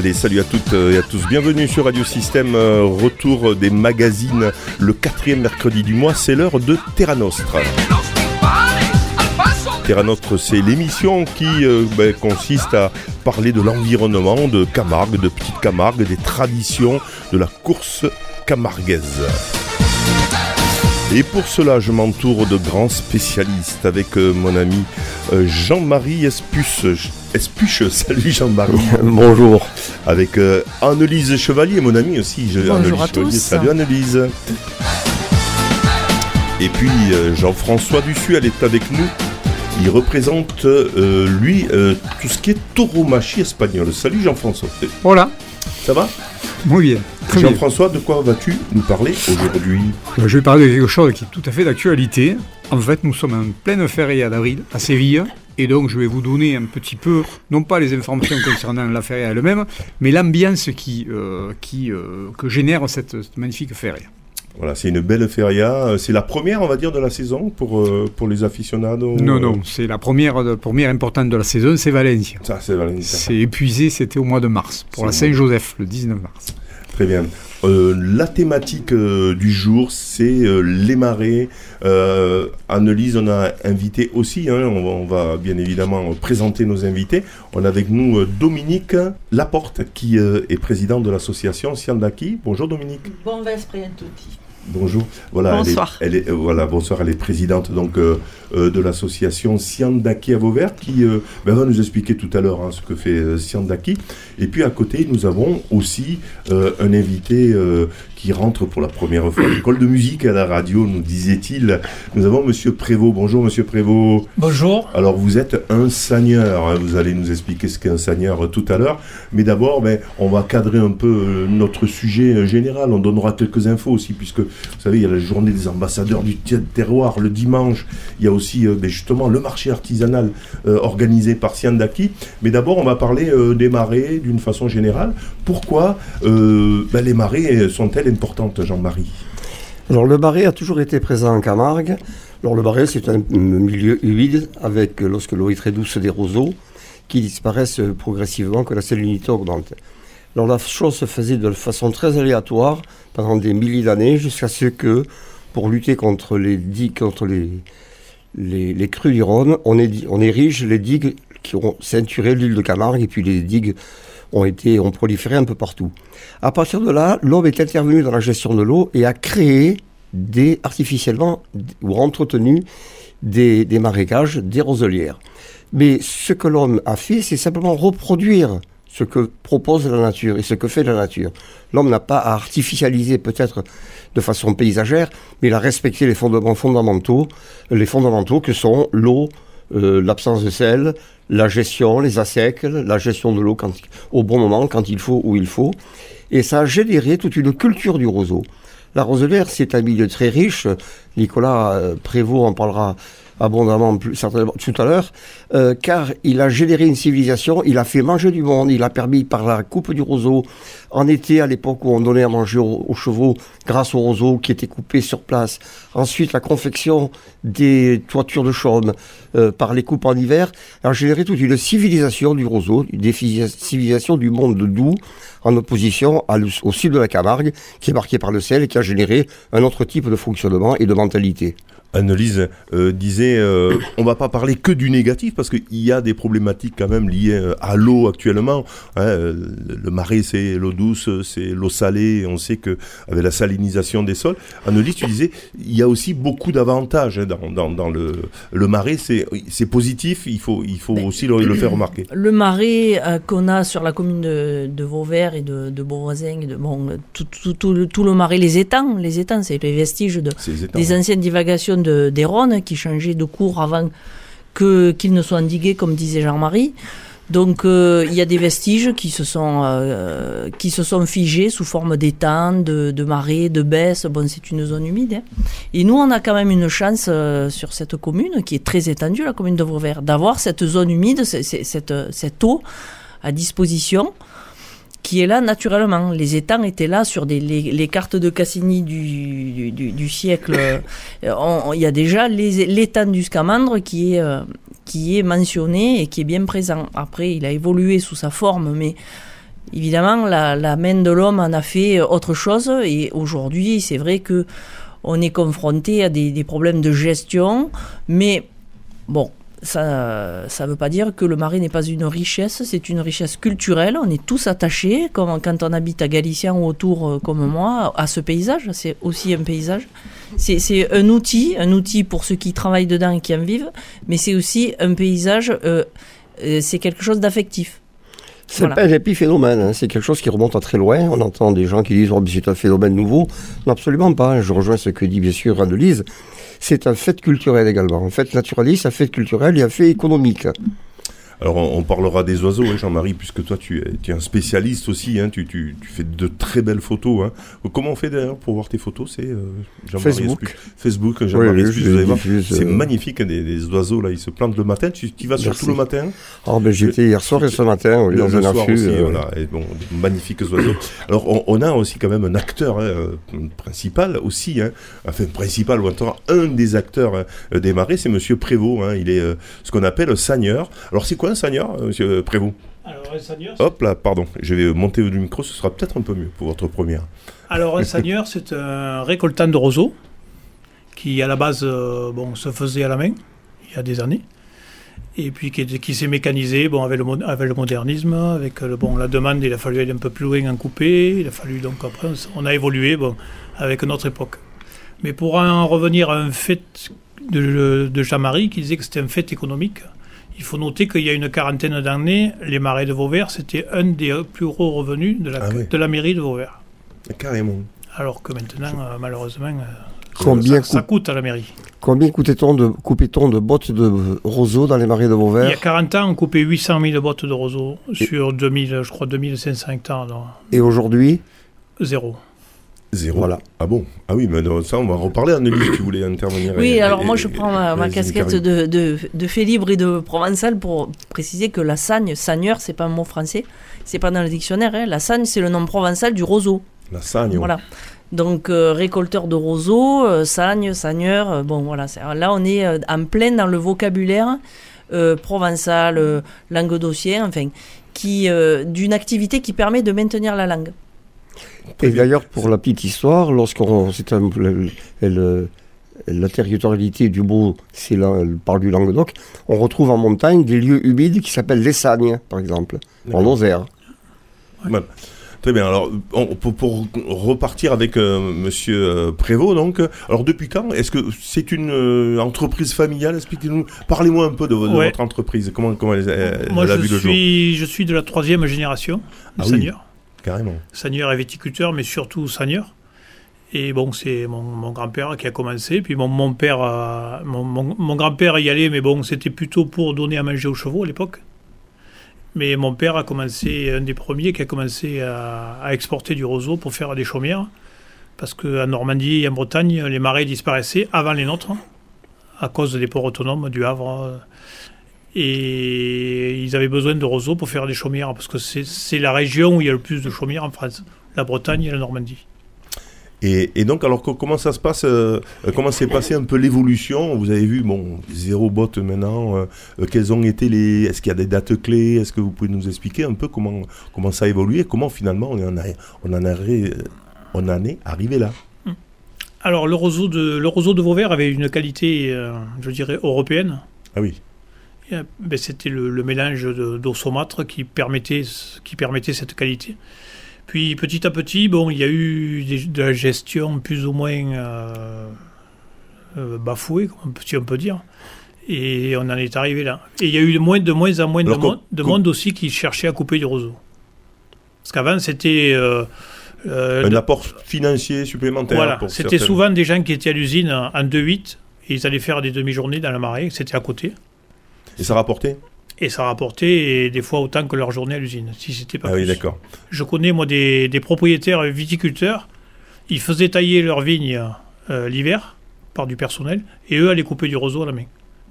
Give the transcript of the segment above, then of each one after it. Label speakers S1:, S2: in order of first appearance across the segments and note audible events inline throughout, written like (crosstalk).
S1: Allez, salut à toutes et à tous. Bienvenue sur Radio Système. Euh, retour des magazines le quatrième mercredi du mois. C'est l'heure de Terra Nostra. Terra Nostra, c'est l'émission qui euh, ben, consiste à parler de l'environnement, de Camargue, de Petite Camargue, des traditions de la course camarguaise. Et pour cela, je m'entoure de grands spécialistes avec euh, mon ami euh, Jean-Marie Espuche. Espuche, (laughs) salut Jean-Marie. (laughs)
S2: Bonjour.
S1: Avec euh, Annelise Chevalier, mon ami aussi.
S3: Bonjour
S1: Annelise
S3: à
S1: Chevalier.
S3: tous.
S1: Salut Annelise. Et puis Jean-François Dussu, elle est avec nous. Il représente, lui, tout ce qui est tauromachie espagnole. Salut Jean-François.
S2: Voilà,
S1: Ça va
S2: muy bien. Très bien.
S1: Jean-François, de quoi vas-tu nous parler aujourd'hui
S2: Euh, Je vais parler de quelque chose qui est tout à fait d'actualité. En fait, nous sommes en pleine feria d'avril à Séville. Et donc, je vais vous donner un petit peu, non pas les informations concernant la feria elle-même, mais l'ambiance qui, euh, qui, euh, que génère cette, cette magnifique feria.
S1: Voilà, c'est une belle feria. Euh, C'est la première, on va dire, de la saison pour, euh, pour les aficionados.
S2: Non, non, c'est la première, de- première importante de la saison, c'est Valencia.
S1: Ça, c'est Valencia.
S2: C'est épuisé, c'était au mois de mars, pour la Saint-Joseph, le 19 mars.
S1: Très bien. Euh, la thématique euh, du jour, c'est euh, les marées. Annelise, on a invité aussi, hein, on, va, bien évidemment présenter nos invités. On a avec nous Dominique Laporte, qui est président de l'association Siandaki. Bonjour Dominique.
S3: Bon vespre a tutti.
S1: Bonjour. Voilà, elle est-
S3: Bonsoir.
S1: Elle est, euh, voilà, bonsoir. Elle est présidente donc euh, euh, de l'association Siandaki à Vauvert qui euh, ben, va nous expliquer tout à l'heure hein, ce que fait euh, Siandaki. Et puis à côté, nous avons aussi euh, un invité euh, qui rentre pour la première fois à l'école de musique à la radio, nous disait-il. Nous avons Monsieur Prévost. Bonjour Monsieur Prévost.
S4: Bonjour.
S1: Alors vous êtes un sagneur, hein, vous allez nous expliquer ce qu'est un sagneur euh, tout à l'heure, mais d'abord ben, on va cadrer un peu euh, notre sujet euh, général, on donnera quelques infos aussi, puisque vous savez il y a la journée des ambassadeurs du terroir le dimanche, il y a aussi euh, ben, justement le marché artisanal euh, organisé par Siandaki, mais d'abord on va parler euh, des marées d'une façon générale. Pourquoi ben, les marées sont-elles importantes Jean-Marie?
S4: Alors le marais a toujours été présent en Camargue. Alors le marais c'est un milieu humide avec, lorsque l'eau est très douce, des roseaux qui disparaissent progressivement quand la salinité augmente. Alors la chose se faisait de façon très aléatoire pendant des milliers d'années jusqu'à ce que, pour lutter contre les digues, contre les, les, crues du Rhône, on, on érige les digues qui ont ceinturé l'île de Camargue et puis les digues ont été ont proliféré un peu partout. À partir de là, l'homme est intervenu dans la gestion de l'eau et a créé des, artificiellement ou entretenu des, des marécages, des roselières. Mais ce que l'homme a fait, c'est simplement reproduire ce que propose la nature et ce que fait la nature. L'homme n'a pas à artificialiser peut-être de façon paysagère, mais il a respecté les fondements fondamentaux, les fondamentaux que sont l'eau, euh, l'absence de sel, la gestion, les assecs, la gestion de l'eau au bon moment, quand il faut, où il faut. Et ça a généré toute une culture du roseau. La roselière, c'est un milieu très riche. Nicolas euh, Prévost en parlera abondamment plus, certainement tout à l'heure, euh, car il a généré une civilisation, il a fait manger du monde, il a permis par la coupe du roseau, en été, à l'époque où on donnait à manger aux, aux chevaux grâce au roseau qui était coupé sur place, ensuite la confection des toitures de chaume euh, par les coupes en hiver, a généré toute une civilisation du roseau, une civilisation du monde doux, en opposition au sud de la Camargue, qui est marqué par le sel et qui a généré un autre type de fonctionnement et de mentalité.
S1: Annelise euh, disait, euh, on va pas parler que du négatif parce qu'il y a des problématiques quand même liées euh, à l'eau actuellement. hein. Euh, le marais, c'est l'eau douce, c'est l'eau salée. On sait que avec la salinisation des sols, Annelise, tu disais, il y a aussi beaucoup d'avantages hein, dans, dans, dans le, le marais. C'est positif. Il faut il faut
S3: Mais-
S1: aussi le, le faire remarquer.
S3: Le marais euh, qu'on a sur la commune de, de Vauvert et de, de Beauvoisin, de, bon, tout, tout, tout le, tout le marais, les étangs, les étangs, c'est les vestiges de,
S1: Ces étangs.
S3: des anciennes divagations de, des Rhônes qui changeaient de cours avant que qu'ils ne soient endigués, comme disait Jean-Marie. Donc euh, il y a des vestiges qui se sont euh, qui se sont figés sous forme d'étangs, de, de marais, de baisses. Bon, c'est une zone humide. hein. Et nous, on a quand même une chance euh, sur cette commune qui est très étendue, la commune de Vauvert, d'avoir cette zone humide, cette cette eau à disposition qui est là naturellement. Les étangs étaient là sur des, les, les cartes de Cassini du, du, du- du siècle. (laughs) Euh, Il y a déjà les- l'étang du Scamandre qui est, euh, qui est mentionné et qui est bien présent. Après, il a évolué sous sa forme, mais évidemment, la, la main de l'homme en a fait autre chose. Et aujourd'hui, c'est vrai que on est confronté à des, des problèmes de gestion. Mais bon, ça ne veut pas dire que le marais n'est pas une richesse, c'est une richesse culturelle. On est tous attachés, comme quand on habite à Galicien ou autour, euh, comme moi, à ce paysage. C'est aussi un paysage. C'est un outil, un outil pour ceux qui travaillent dedans et qui en vivent, mais c'est aussi un paysage, euh, euh, c'est quelque chose d'affectif.
S4: C'est pas un épiphénomène, hein. c'est quelque chose qui remonte à très loin. On entend des gens qui disent oh, c'est un phénomène nouveau. Non, absolument pas. Je rejoins ce que dit bien sûr Annelise c'est un fait culturel également. Un fait naturaliste, un fait culturel et un fait économique.
S1: Alors on, parlera des oiseaux, hein, Jean-Marie, puisque toi tu es, un spécialiste aussi, hein, tu, fais de très belles photos. Hein. Comment on fait d'ailleurs pour voir tes photos C'est
S4: euh, Facebook.
S1: Facebook, Jean-Marie C'est euh, magnifique, des, oiseaux là, ils se plantent le matin. Tu, y vas surtout le matin
S4: oh, ben, J'étais hier soir et ce matin, oui, dans un affût. Aussi,
S1: euh. voilà, et bon, magnifiques oiseaux. Alors on, a aussi quand même un acteur principal aussi, enfin principal ou un des acteurs des marais, c'est Monsieur Prévost. il est ce qu'on appelle sagneur. Alors c'est quoi un Seigneur, euh, monsieur Prévost
S5: alors, un seigneur,
S1: Hop là, pardon, je vais monter le micro, ce sera peut-être un peu mieux pour votre première.
S5: Alors, un seigneur, (laughs) c'est un récoltant de roseaux qui, à la base, euh, bon, se faisait à la main il y a des années et puis qui, qui s'est mécanisé bon, avec, le, avec le modernisme, avec le, bon, la demande, il a fallu aller un peu plus loin en couper, il a fallu donc après, on a évolué bon, avec notre époque. Mais pour en revenir à un fait de, de Jean-Marie qui disait que c'était un fait économique, il faut noter qu'il y a une quarantaine d'années, les marais de Vauvert, c'était un des plus gros revenus de la, ah de la mairie de Vauvert.
S1: Carrément.
S5: Alors que maintenant, euh, malheureusement, euh,
S4: Combien
S5: ça, coûte à la mairie.
S4: Combien coûtait-on de, coupait-on de bottes de roseaux dans les marais de Vauvert
S5: Il y a 40 ans, on coupait 800 000 bottes de roseaux sur 2000, je crois 2500 hectares.
S4: Et aujourd'hui
S5: Zéro.
S1: Zéro. Voilà. Ah bon Ah oui, mais ça, on va reparler. Annelise, qui voulait intervenir.
S3: Oui, alors moi, je prends ma, casquette de, de, de, fait libre et de provençal pour préciser que la sagne, sagneur, c'est pas un mot français, c'est pas dans le dictionnaire. Hein. La sagne, c'est le nom provençal du roseau.
S1: La sagne.
S3: Voilà. Donc, euh, récolteur de roseaux, euh, sagne, sagneur, euh, bon, voilà. Là, on est en plein dans le vocabulaire provençal, languedocien, enfin, qui, d'une activité qui permet de maintenir la langue.
S4: Et d'ailleurs, pour la petite histoire, lorsqu'on. C'est la territorialité du beau, c'est par du Languedoc, on retrouve en montagne des lieux humides qui s'appellent les Sagnes, par exemple, en Lozère.
S1: Très bien. Alors, pour, repartir avec M. Euh, monsieur euh, Prévost, donc, alors depuis quand Est-ce que c'est une euh, entreprise familiale? Expliquez-nous. Parlez-moi un peu de, votre entreprise. Comment, comment elle,
S5: Moi, je suis, je suis de la troisième génération de ah Seigneur.
S1: Carrément.
S5: Seigneur et viticulteur, mais surtout seigneur. Et bon, c'est mon, grand-père qui a commencé. Puis mon, père, mon, grand-père y allait, mais bon, c'était plutôt pour donner à manger aux chevaux à l'époque. Mais mon père a commencé, un des premiers qui a commencé à, exporter du roseau pour faire des chaumières. Parce qu'en Normandie et en Bretagne, les marais disparaissaient avant les nôtres, à cause des ports autonomes du Havre et ils avaient besoin de roseaux pour faire des chaumières, parce que c'est la région où il y a le plus de chaumières en France, la Bretagne et la Normandie.
S1: Et, donc, alors comment ça se passe euh, Comment s'est passé un peu l'évolution? Vous avez vu, bon, zéro bot maintenant. Euh, euh, quelles ont été les Est-ce qu'il y a des dates clés? Est-ce que vous pouvez nous expliquer un peu comment comment ça a évolué Comment finalement on en a, on en, a, on en est arrivé là?
S5: Alors le roseau de le roseau de Vauvert avait une qualité, je dirais, européenne.
S1: Ah oui.
S5: Ben, c'était le, mélange d'eau saumâtre qui permettait, qui permettait cette qualité. Puis petit à petit, bon, il y a eu de la gestion plus ou moins euh, euh, bafouée, si on peut dire. Et on en est arrivé là. Et il y a eu de moins, de moins en moins de, monde, de monde aussi qui cherchait à couper du roseau. Parce qu'avant, c'était... Euh,
S1: un apport financier supplémentaire.
S5: Voilà, c'était souvent des gens qui étaient à l'usine en 2-8 et ils allaient faire des demi-journées dans la marée, c'était à côté.
S1: Et ça rapportait?
S5: Et ça rapportait des fois autant que leur journée à l'usine, si c'était pas
S1: ah oui, d'accord.
S5: Je connais, moi, des, propriétaires viticulteurs, ils faisaient tailler leurs vignes euh, l'hiver par du personnel, et eux allaient couper du roseau à la main.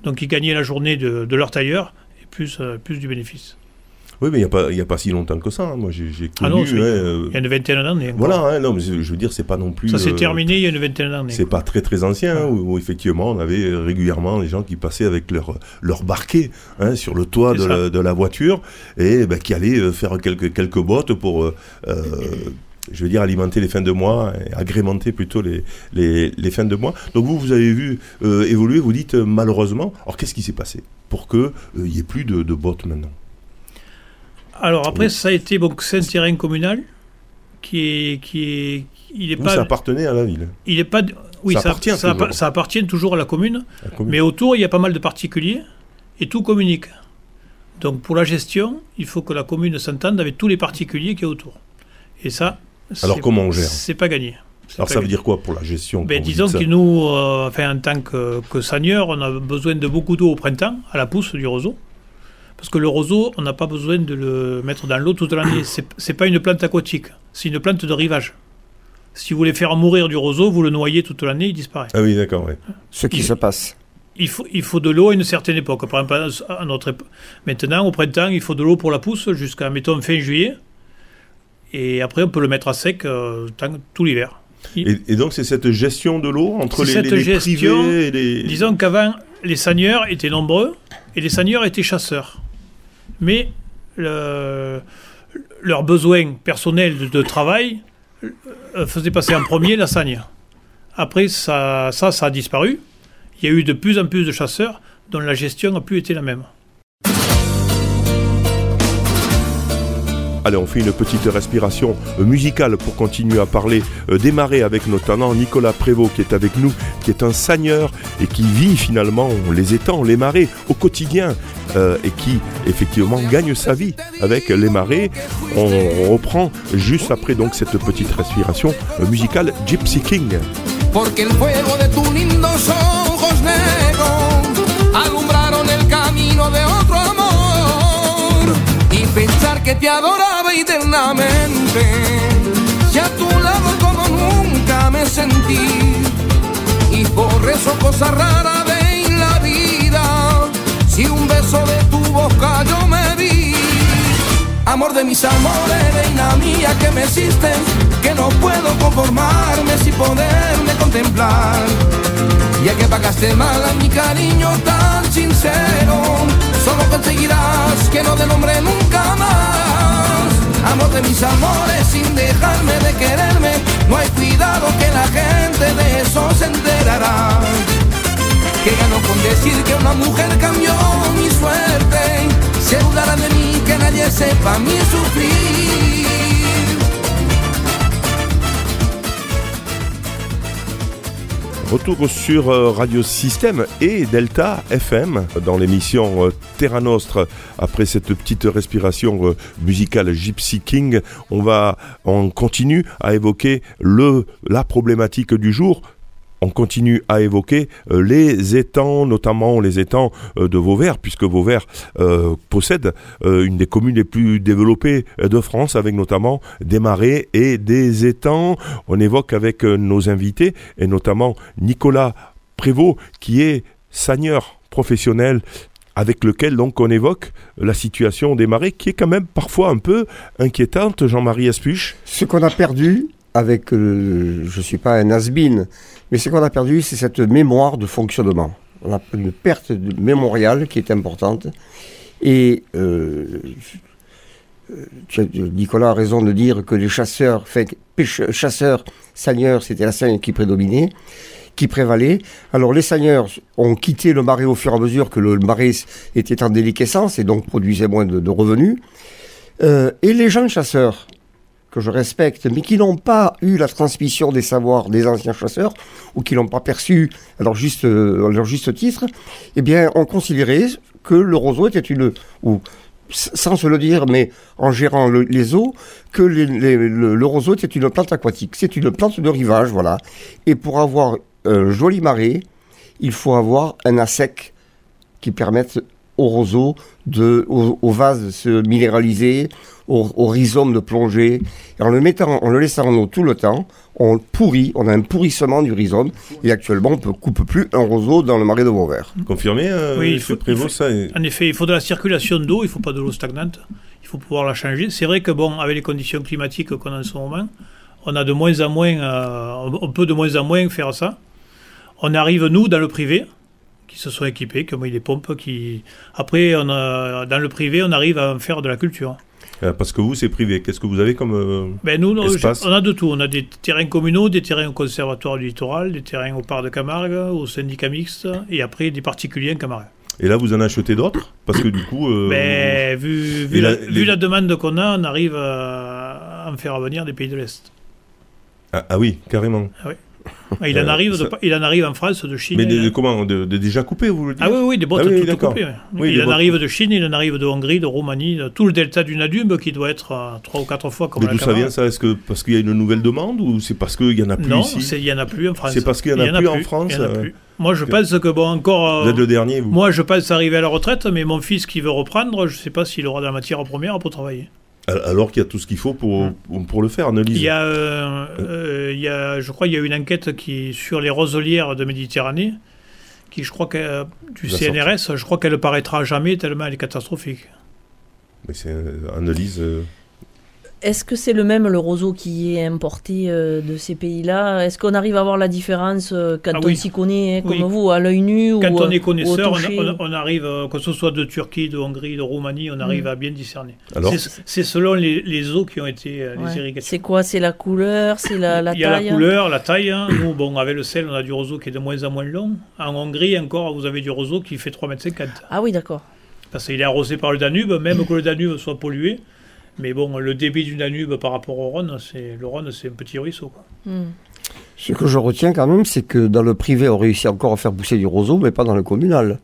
S5: Donc ils gagnaient la journée de, leur tailleur, et plus, euh, plus du bénéfice.
S1: Oui, mais il n'y a, pas- y a pas si longtemps que ça. hein. Moi, j'ai
S5: Ah
S1: connu.
S5: non,
S1: euh,
S5: Il y a une vingtaine d'années.
S1: voilà, hein, non, mais je veux dire, c'est pas non plus.
S5: Ça s'est
S1: euh,
S5: terminé il y a une vingtaine d'années.
S1: C'est pas très très ancien, hein, où, où effectivement on avait régulièrement les gens qui passaient avec leur, leur barquet hein, sur le toit de la, de la voiture et ben, qui allaient euh, faire quelques, quelques bottes pour, euh, euh, je veux dire, alimenter les fins de mois, et agrémenter plutôt les, les, les fins de mois. Donc vous, vous avez vu euh, évoluer, vous dites euh, malheureusement. Alors qu'est-ce qui s'est passé pour qu'il n'y ait plus de, de bottes maintenant?
S5: Alors après,
S1: Oui.
S5: ça a été donc c'est un terrain communal qui est qui est il est pas
S1: ça appartenait à la ville.
S5: il est pas oui
S1: Ça
S5: ça,
S1: appartient
S5: ça,
S1: toujours.
S5: ça appartient toujours à la commune,
S1: la commune.
S5: mais autour il y a pas mal de particuliers et tout communique. Donc pour la gestion, il faut que la commune s'entende avec tous les particuliers qui est autour. Et ça,
S1: Alors,
S5: c'est-
S1: comment on gère?
S5: C'est pas gagné.
S1: Alors ça veut dire quoi pour la gestion
S5: Ben, disons que nous, euh, enfin, en tant que, que seigneur, on a besoin de beaucoup d'eau au printemps, à la pousse du roseau. Parce que le roseau, on n'a pas besoin de le mettre dans l'eau toute l'année. C'est c'est pas une plante aquatique, c'est une plante de rivage. Si vous voulez faire mourir du roseau, vous le noyez toute l'année, il disparaît.
S1: Ah oui, d'accord, ouais.
S4: Ce qui se passe.
S5: Il faut, il faut de l'eau à une certaine époque. Par exemple, à notre épo- Maintenant, au printemps, il faut de l'eau pour la pousse jusqu'à, mettons, fin juillet. Et après, on peut le mettre à sec euh, tant- tout l'hiver.
S1: Et, et donc c'est cette gestion de l'eau entre les,
S5: cette
S1: les- les
S5: gestion,
S1: privés et les...
S5: Disons qu'avant, les seigneurs étaient nombreux et les seigneurs étaient chasseurs. Mais le- leurs besoins personnels de, travail euh, faisaient passer en premier la sagne. Après, ça, ça a disparu. Il y a eu de plus en plus de chasseurs dont la gestion n'a plus été la même.
S1: Allez, on fait une petite respiration euh, musicale pour continuer à parler euh, marais avec notamment Nicolas Prévost qui est avec nous, qui est un seigneur et qui vit finalement les étangs, les marais au quotidien euh, et qui effectivement gagne sa vie avec les marais. On reprend juste après donc cette petite respiration euh, musicale Gypsy King.
S6: Eternamente si a tu lado como nunca me sentí. Y por eso cosa rara de la vida si un beso de tu boca yo me vi. Amor de mis amores, reina mía que me hiciste, que no puedo conformarme sin poderme contemplar. Ya que pagaste mal a mi cariño tan sincero, solo conseguirás que no te nombre nunca de mis amores, sin dejarme de quererme, no hay cuidado que la gente de eso se enterará. Que ganó con decir que una mujer cambió mi suerte. Se dudarán de mí que nadie sepa mi sufrir.
S1: Retour sur euh, Radio Système et Delta FM dans l'émission euh, Terra Nostre. Après cette petite respiration euh, musicale Gypsy King, on va, on continue à évoquer la problématique du jour. On continue à évoquer euh, les étangs, notamment les étangs euh, de Vauvert, puisque Vauvert euh, possède une des communes les plus développées de France, avec notamment des marais et des étangs. On évoque avec nos invités, et notamment Nicolas Prévost, qui est seigneur professionnel avec lequel donc on évoque la situation des marais qui est quand même parfois un peu inquiétante, Jean-Marie Aspuche.
S4: Ce qu'on a perdu avec, je ne suis pas un has mais ce qu'on a perdu, c'est cette mémoire de fonctionnement. On a une perte de mémoriale qui est importante. Et euh, euh, Nicolas a raison de dire que les chasseurs, pêche- chasseurs, seigneurs, c'était la seigne qui prédominait, qui prévalait. Alors les seigneurs ont quitté le marais au fur et à mesure que le marais était en déliquescence et donc produisait moins de, de revenus. Euh, et les jeunes chasseurs, que je respecte, mais qui n'ont pas eu la transmission des savoirs des anciens chasseurs, ou qui n'ont pas perçu à leur juste, euh, à leur juste titre, eh bien, ont considéré que le roseau était une, ou sans se le dire, mais en gérant le- les eaux, que les- le, roseau était une plante aquatique. C'est une plante de rivage, voilà. Et pour avoir un joli marais, il faut avoir un assec qui permette au roseau, de, au, au vase de se minéraliser, au, au rhizome de plonger. Et en le mettant, en le laissant en eau tout le temps, on pourrit, on a un pourrissement du rhizome. Et actuellement, on ne coupe plus un roseau dans le marais de Vauvert.
S1: Confirmé, euh,
S5: Oui, il faut-
S1: Prévost, ça est-
S5: En effet, il faut de la circulation d'eau, il ne faut pas de l'eau stagnante. Il faut pouvoir la changer. C'est vrai que, bon, avec les conditions climatiques qu'on a en ce moment, on a de moins en moins, euh, on peut de moins en moins faire ça. On arrive, nous, dans le privé, se sont équipés, qui ont mis des pompes, qui... Après, on a, dans le privé, on arrive à en faire de la culture.
S1: Euh, Parce que vous, c'est privé. Qu'est-ce que vous avez comme. euh,
S5: Ben nous,
S1: Espace.
S5: on a de tout. On a des terrains communaux, des terrains au conservatoire du littoral, des terrains au parc de Camargue, au syndicat mixte, et après des particuliers en Camargue.
S1: Et là, vous en achetez d'autres Parce que du coup. euh,
S5: Mais vu, vu, la,
S1: la-
S5: vu
S1: les-
S5: la demande qu'on a, on arrive à, à en faire venir des pays de l'Est.
S1: Ah, ah oui, carrément.
S5: Ah, Il, en
S1: Euh,
S5: arrive de il en arrive en France, de Chine.
S1: Mais de, de comment de, de déjà coupé, vous le dites
S5: Ah oui, oui, des bottes
S1: Ah oui,
S5: toutes
S1: d'accord.
S5: coupées.
S1: Oui,
S5: il en
S1: bottes
S5: arrive de Chine, il en arrive de Hongrie, de Roumanie, de tout le delta du Nadube qui doit être euh, trois ou quatre fois comme
S1: Mais d'où ça vient ça? Est-ce que parce qu'il y a une nouvelle demande ou c'est parce qu'il y en a plus
S5: Non, il n'y en a plus en France.
S1: C'est parce qu'il y en a plus en France,
S5: il y en a
S1: euh,
S5: plus. Moi, je pense que, bon, encore.
S1: Vous
S5: euh,
S1: êtes le dernier, vous
S5: Moi, je pense arriver à la retraite, mais mon fils qui veut reprendre, je ne sais pas s'il aura de la matière première pour travailler.
S1: Al- Alors qu'il y a tout ce qu'il faut pour, pour le faire, Annelise.
S5: Il y a, euh, euh, il y a, je crois, il y a une enquête qui sur les roselières de Méditerranée, qui, je crois, que, euh, du CNRS, je crois qu'elle ne paraîtra jamais tellement elle est catastrophique.
S1: Mais c'est euh, Annelise. euh,
S3: Est-ce que c'est le même le roseau qui est importé euh, de ces pays-là? Est-ce qu'on arrive à voir la différence euh, quand
S5: Ah
S3: on
S5: oui.
S3: s'y connaît, hein, comme
S5: Oui.
S3: vous, à l'œil nu
S5: Quand
S3: ou,
S5: on est connaisseur, on,
S3: toucher?
S5: on- on arrive, euh, que ce soit de Turquie, de Hongrie, de Roumanie, on arrive
S3: Mm.
S5: à bien discerner.
S1: Alors,
S5: C'est- selon les, les eaux qui ont été euh,
S3: Ouais.
S5: les irrigations.
S3: C'est quoi? C'est la couleur? C'est la, la
S5: Il y a
S3: taille
S5: la couleur, la taille. hein. Nous, bon, avec le sel, on a du roseau qui est de moins en moins long. En Hongrie, encore, vous avez du roseau qui fait 3,50 m.
S3: Ah oui, d'accord.
S5: Parce qu'il est arrosé par le Danube, même que le Danube soit pollué. Mais bon, le débit du Danube par rapport au Rhône, c'est le Rhône, c'est un petit ruisseau. quoi.
S3: Hmm.
S4: Ce que je retiens quand même, c'est que dans le privé, on réussit encore à faire pousser du roseau, mais pas dans le communal.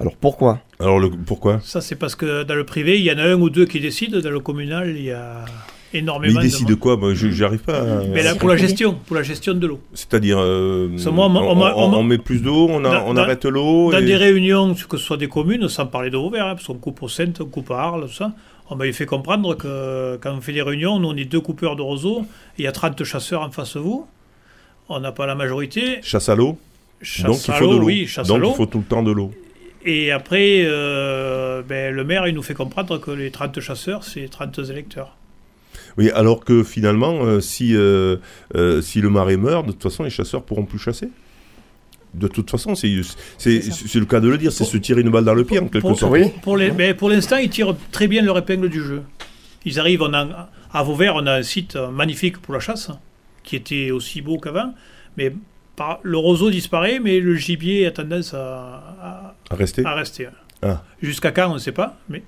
S4: Alors pourquoi?
S1: Alors le, pourquoi?
S5: Ça, c'est parce que dans le privé, il y en a un ou deux qui décident. Dans le communal, il y a
S1: Mais
S5: énormément
S1: il décide
S5: de
S1: de quoi? Moi, je j'arrive pas. à-
S5: Mais là, pour la gestion, pour la gestion de l'eau.
S1: C'est-à-dire, euh,
S5: on
S1: met plus d'eau, on, a-
S5: Dans-
S1: on
S5: dans-
S1: arrête l'eau.
S5: Dans
S1: et-
S5: des réunions, que ce soit des communes, sans parler de Vauvert, hein, parce qu'on coupe au Sainte, on coupe à Arles, tout ça, on m'avait fait comprendre que quand on fait des réunions, nous on est deux coupeurs de roseaux, il y a 30 chasseurs en face de vous, on n'a pas la majorité.
S1: Chasse à l'eau.
S5: Chasse
S1: Donc il
S5: à
S1: faut de
S5: l'eau, oui, chasse à
S1: Donc
S5: l'eau.
S1: il faut tout le temps de l'eau.
S5: Et après, euh, ben, le maire, il nous fait comprendre que les 30 chasseurs, c'est 30 électeurs.
S1: Oui, alors que finalement, euh, si, euh, si le marais meurt, de toute façon, les chasseurs pourront plus chasser. De toute façon, c'est le cas de le dire, c'est se tirer une balle dans le pied en quelque
S5: Pour,
S1: sorte.
S4: Oui.
S5: pour les- ben, pour l'instant, ils tirent très bien leur épingle du jeu. Ils arrivent, on a, à Vauvert, on a un site magnifique pour la chasse, qui était aussi beau qu'avant, mais par- le roseau disparaît, mais le gibier a tendance à,
S1: À rester.
S5: à- à rester.
S1: Ah.
S5: Jusqu'à quand, on ne sait pas, mais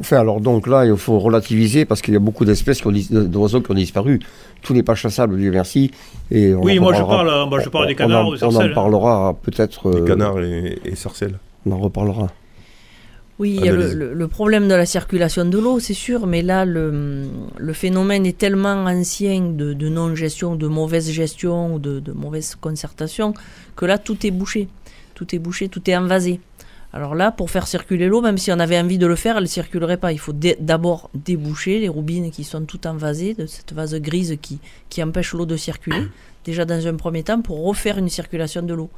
S4: Enfin, alors donc là, il faut relativiser parce qu'il y a beaucoup d'espèces qui ont dis- d'oiseaux qui ont disparu. Tout n'est pas chassable, Dieu merci. Et on
S5: oui,
S4: en
S5: moi je parle, moi, je parle des
S4: on
S5: canards
S4: en-
S5: ou des
S4: On en parlera peut-être.
S1: Les
S4: euh,
S1: canards et, et sarcelles.
S4: On en reparlera.
S3: Oui, il y a le,
S1: Analyse.
S3: le- le problème de la circulation de l'eau, c'est sûr, mais là, le, le phénomène est tellement ancien de, de non-gestion, de mauvaise gestion ou de, de mauvaise concertation, que là, tout est bouché. Tout est bouché, tout est envasé. Alors là, pour faire circuler l'eau, même si on avait envie de le faire, elle ne circulerait pas. Il faut d'abord déboucher les roubines qui sont toutes envasées, de cette vase grise qui, qui empêche l'eau de circuler, déjà dans un premier temps, pour refaire une circulation de l'eau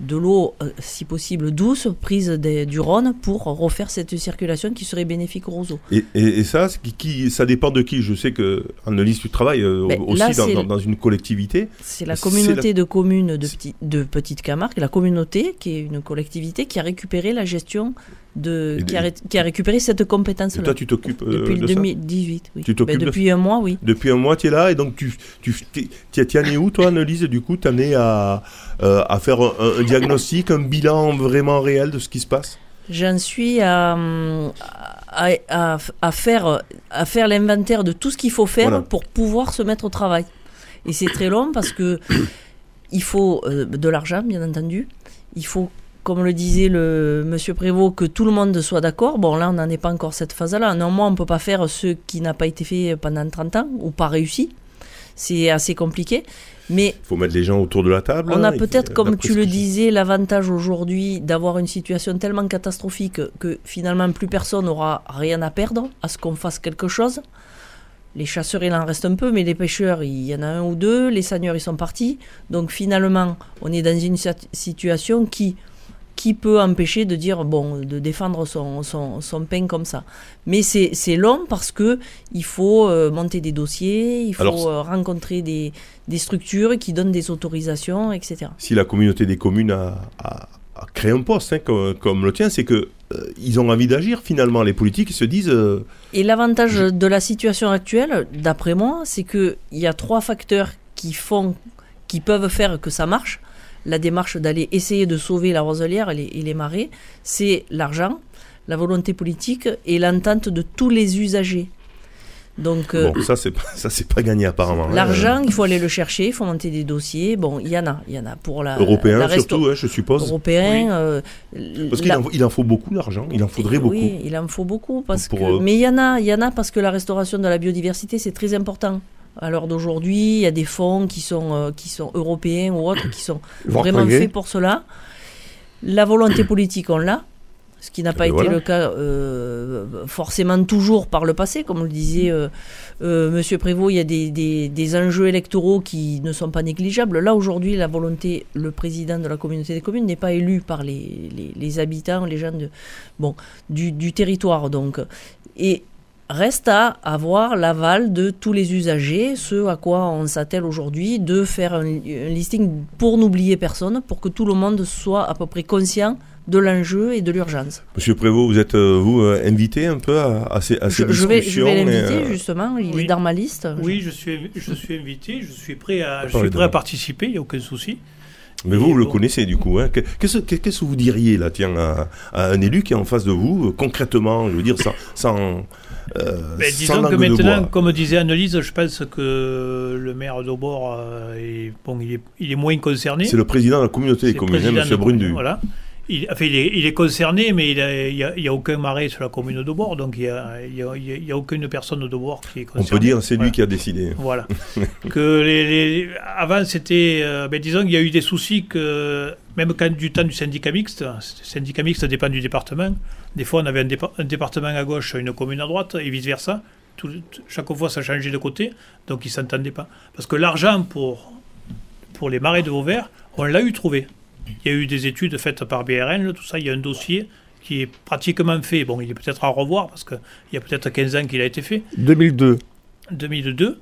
S3: de l'eau, euh, si possible douce, prise des- du Rhône pour refaire cette circulation qui serait bénéfique aux roseaux.
S1: Et, et, et ça, qui, ça dépend de qui Je sais que Annelise, tu travailles euh,
S3: Ben,
S1: aussi
S3: là,
S1: dans,
S3: c'est-
S1: dans- dans une collectivité.
S3: C'est la communauté de communes de, Petit- de Petite Camargue, la communauté qui est une collectivité qui a récupéré la gestion de, qui, a, qui récupéré cette
S1: Et
S3: compétence-là.
S1: toi, tu t'occupes euh,
S3: Depuis
S1: de
S3: le
S1: ça
S3: 2018, oui.
S1: Tu t'occupes
S3: Ben,
S1: de
S3: depuis un mois, oui.
S1: Depuis un mois, tu es là et donc tu, tu, t'es- t'es allé où, toi, Annelise Du coup, tu es à, euh, à faire un, un diagnostic, un bilan vraiment réel de ce qui se passe?
S3: J'en suis à, à, à- à faire, à faire l'inventaire de tout ce qu'il faut faire
S1: Voilà.
S3: pour pouvoir se mettre au travail. Et c'est très long parce que il faut euh, de l'argent, bien entendu. Il faut, comme le disait le monsieur Prévost, que tout le monde soit d'accord. Bon, là, on n'en est pas encore cette phase-là. Néanmoins, on ne peut pas faire ce qui n'a pas été fait pendant 30 ans ou pas réussi. C'est assez compliqué. Mais
S1: Il faut mettre les gens autour de la table.
S3: on a peut-être, comme tu le disais, l'avantage aujourd'hui d'avoir une situation tellement catastrophique que finalement plus personne n'aura rien à perdre à ce qu'on fasse quelque chose. Les chasseurs, il en reste un peu, mais les pêcheurs, il y en a un ou deux. Les seigneurs, ils sont partis. Donc finalement, on est dans une situation qui, qui peut empêcher de dire, bon, de défendre son, son, son pain comme ça Mais c'est long parce que il faut euh, monter des dossiers, il faut
S1: Alors,
S3: euh, rencontrer des, des structures qui donnent des autorisations, etc.
S1: Si la communauté des communes a, a- a créé un poste hein, comme, comme le tien, c'est que euh, ils ont envie d'agir finalement. Les politiques ils se disent euh,
S3: Et l'avantage de la situation actuelle, d'après moi, c'est qu'il y a trois facteurs qui font, qui peuvent faire que ça marche. La démarche d'aller essayer de sauver la roselière et les, et les marais, c'est l'argent, la volonté politique et l'entente de tous les usagers. Donc euh,
S1: bon, ça c'est pas ça c'est pas gagné apparemment. hein.
S3: l'argent, il faut aller le chercher, il faut monter des dossiers. Bon, il y en a, il y en a pour la
S1: Européen
S3: la resto-
S1: surtout, hein, je suppose.
S3: européen.
S5: Oui.
S3: euh,
S1: Parce qu'il
S3: la-
S1: en, il en faut beaucoup d'argent. Il en faudrait beaucoup.
S3: oui, il en faut beaucoup. Parce
S1: Pour,
S3: que...
S1: euh,
S3: Mais il y en a, il y en a parce que la restauration de la biodiversité, c'est très important. À l'heure d'aujourd'hui, il y a des fonds qui sont, euh, qui sont européens ou autres qui sont (coughs) vraiment faits pour cela. La volonté (coughs) politique, on l'a. Ce qui n'a pas
S1: Et
S3: été
S1: voilà.
S3: le cas euh, forcément toujours par le passé. Comme le disait euh, euh, Monsieur Prévost, il y a des, des- des enjeux électoraux qui ne sont pas négligeables. Là, aujourd'hui, la volonté, le président de la communauté des communes n'est pas élu par les, les- les habitants, les gens de, bon, du, du territoire. Donc. Et reste à avoir l'aval de tous les usagers, ce à quoi on s'attelle aujourd'hui, de faire un, un listing pour n'oublier personne, pour que tout le monde soit à peu près conscient de l'enjeu et de l'urgence.
S1: Monsieur Prévost, vous êtes euh, vous euh, invité un peu à, à ces, à ces
S3: Je, je vais, je
S1: discussions
S3: vais l'inviter
S1: euh,
S3: justement, il
S5: oui.
S3: est dans ma liste.
S5: Oui, je suis, je suis invité, je suis prêt à, je suis prêt à participer, il n'y a aucun souci.
S1: Mais vous, vous le connaissez du coup. Hein. Que- Qu'est-ce que qu'est-ce que vous diriez là, tiens, à, à un élu qui est en face de vous, euh, concrètement, je veux dire, sans, sans, euh,
S5: Ben,
S1: sans
S5: disons que maintenant, comme disait Annelise, je pense que le maire d'Aubord, euh, est, bon, il, est, il est moins concerné.
S1: C'est le président de la communauté des communes, hein,
S5: de-
S1: Brundu.
S5: Voilà. Il, enfin, il, est, il est concerné, mais il n'y a, a- aucun marais sur la commune d'Aubord, donc il n'y a, aucune personne d'Aubord qui est
S1: On
S5: concernée.
S1: peut dire c'est lui
S5: Voilà.
S1: qui a décidé.
S5: Voilà. (laughs) que les, les- avant, c'était. euh, ben, disons qu'il y a eu des soucis que, même quand du temps du syndicat mixte, le syndicat mixte dépend du département. Des fois, on avait un, dépa- un département à gauche, une commune à droite, et vice-versa. Chaque fois, ça changeait de côté, donc ils ne s'entendaient pas. Parce que l'argent pour, pour les marais de Vauvert, on l'a eu trouvé. Il y a eu des études faites par BRN, tout ça, il y a un dossier qui est pratiquement fait. Bon, il est peut-être à revoir, parce qu'il y a peut-être 15 ans qu'il a été fait.
S4: 2002.
S5: 2002.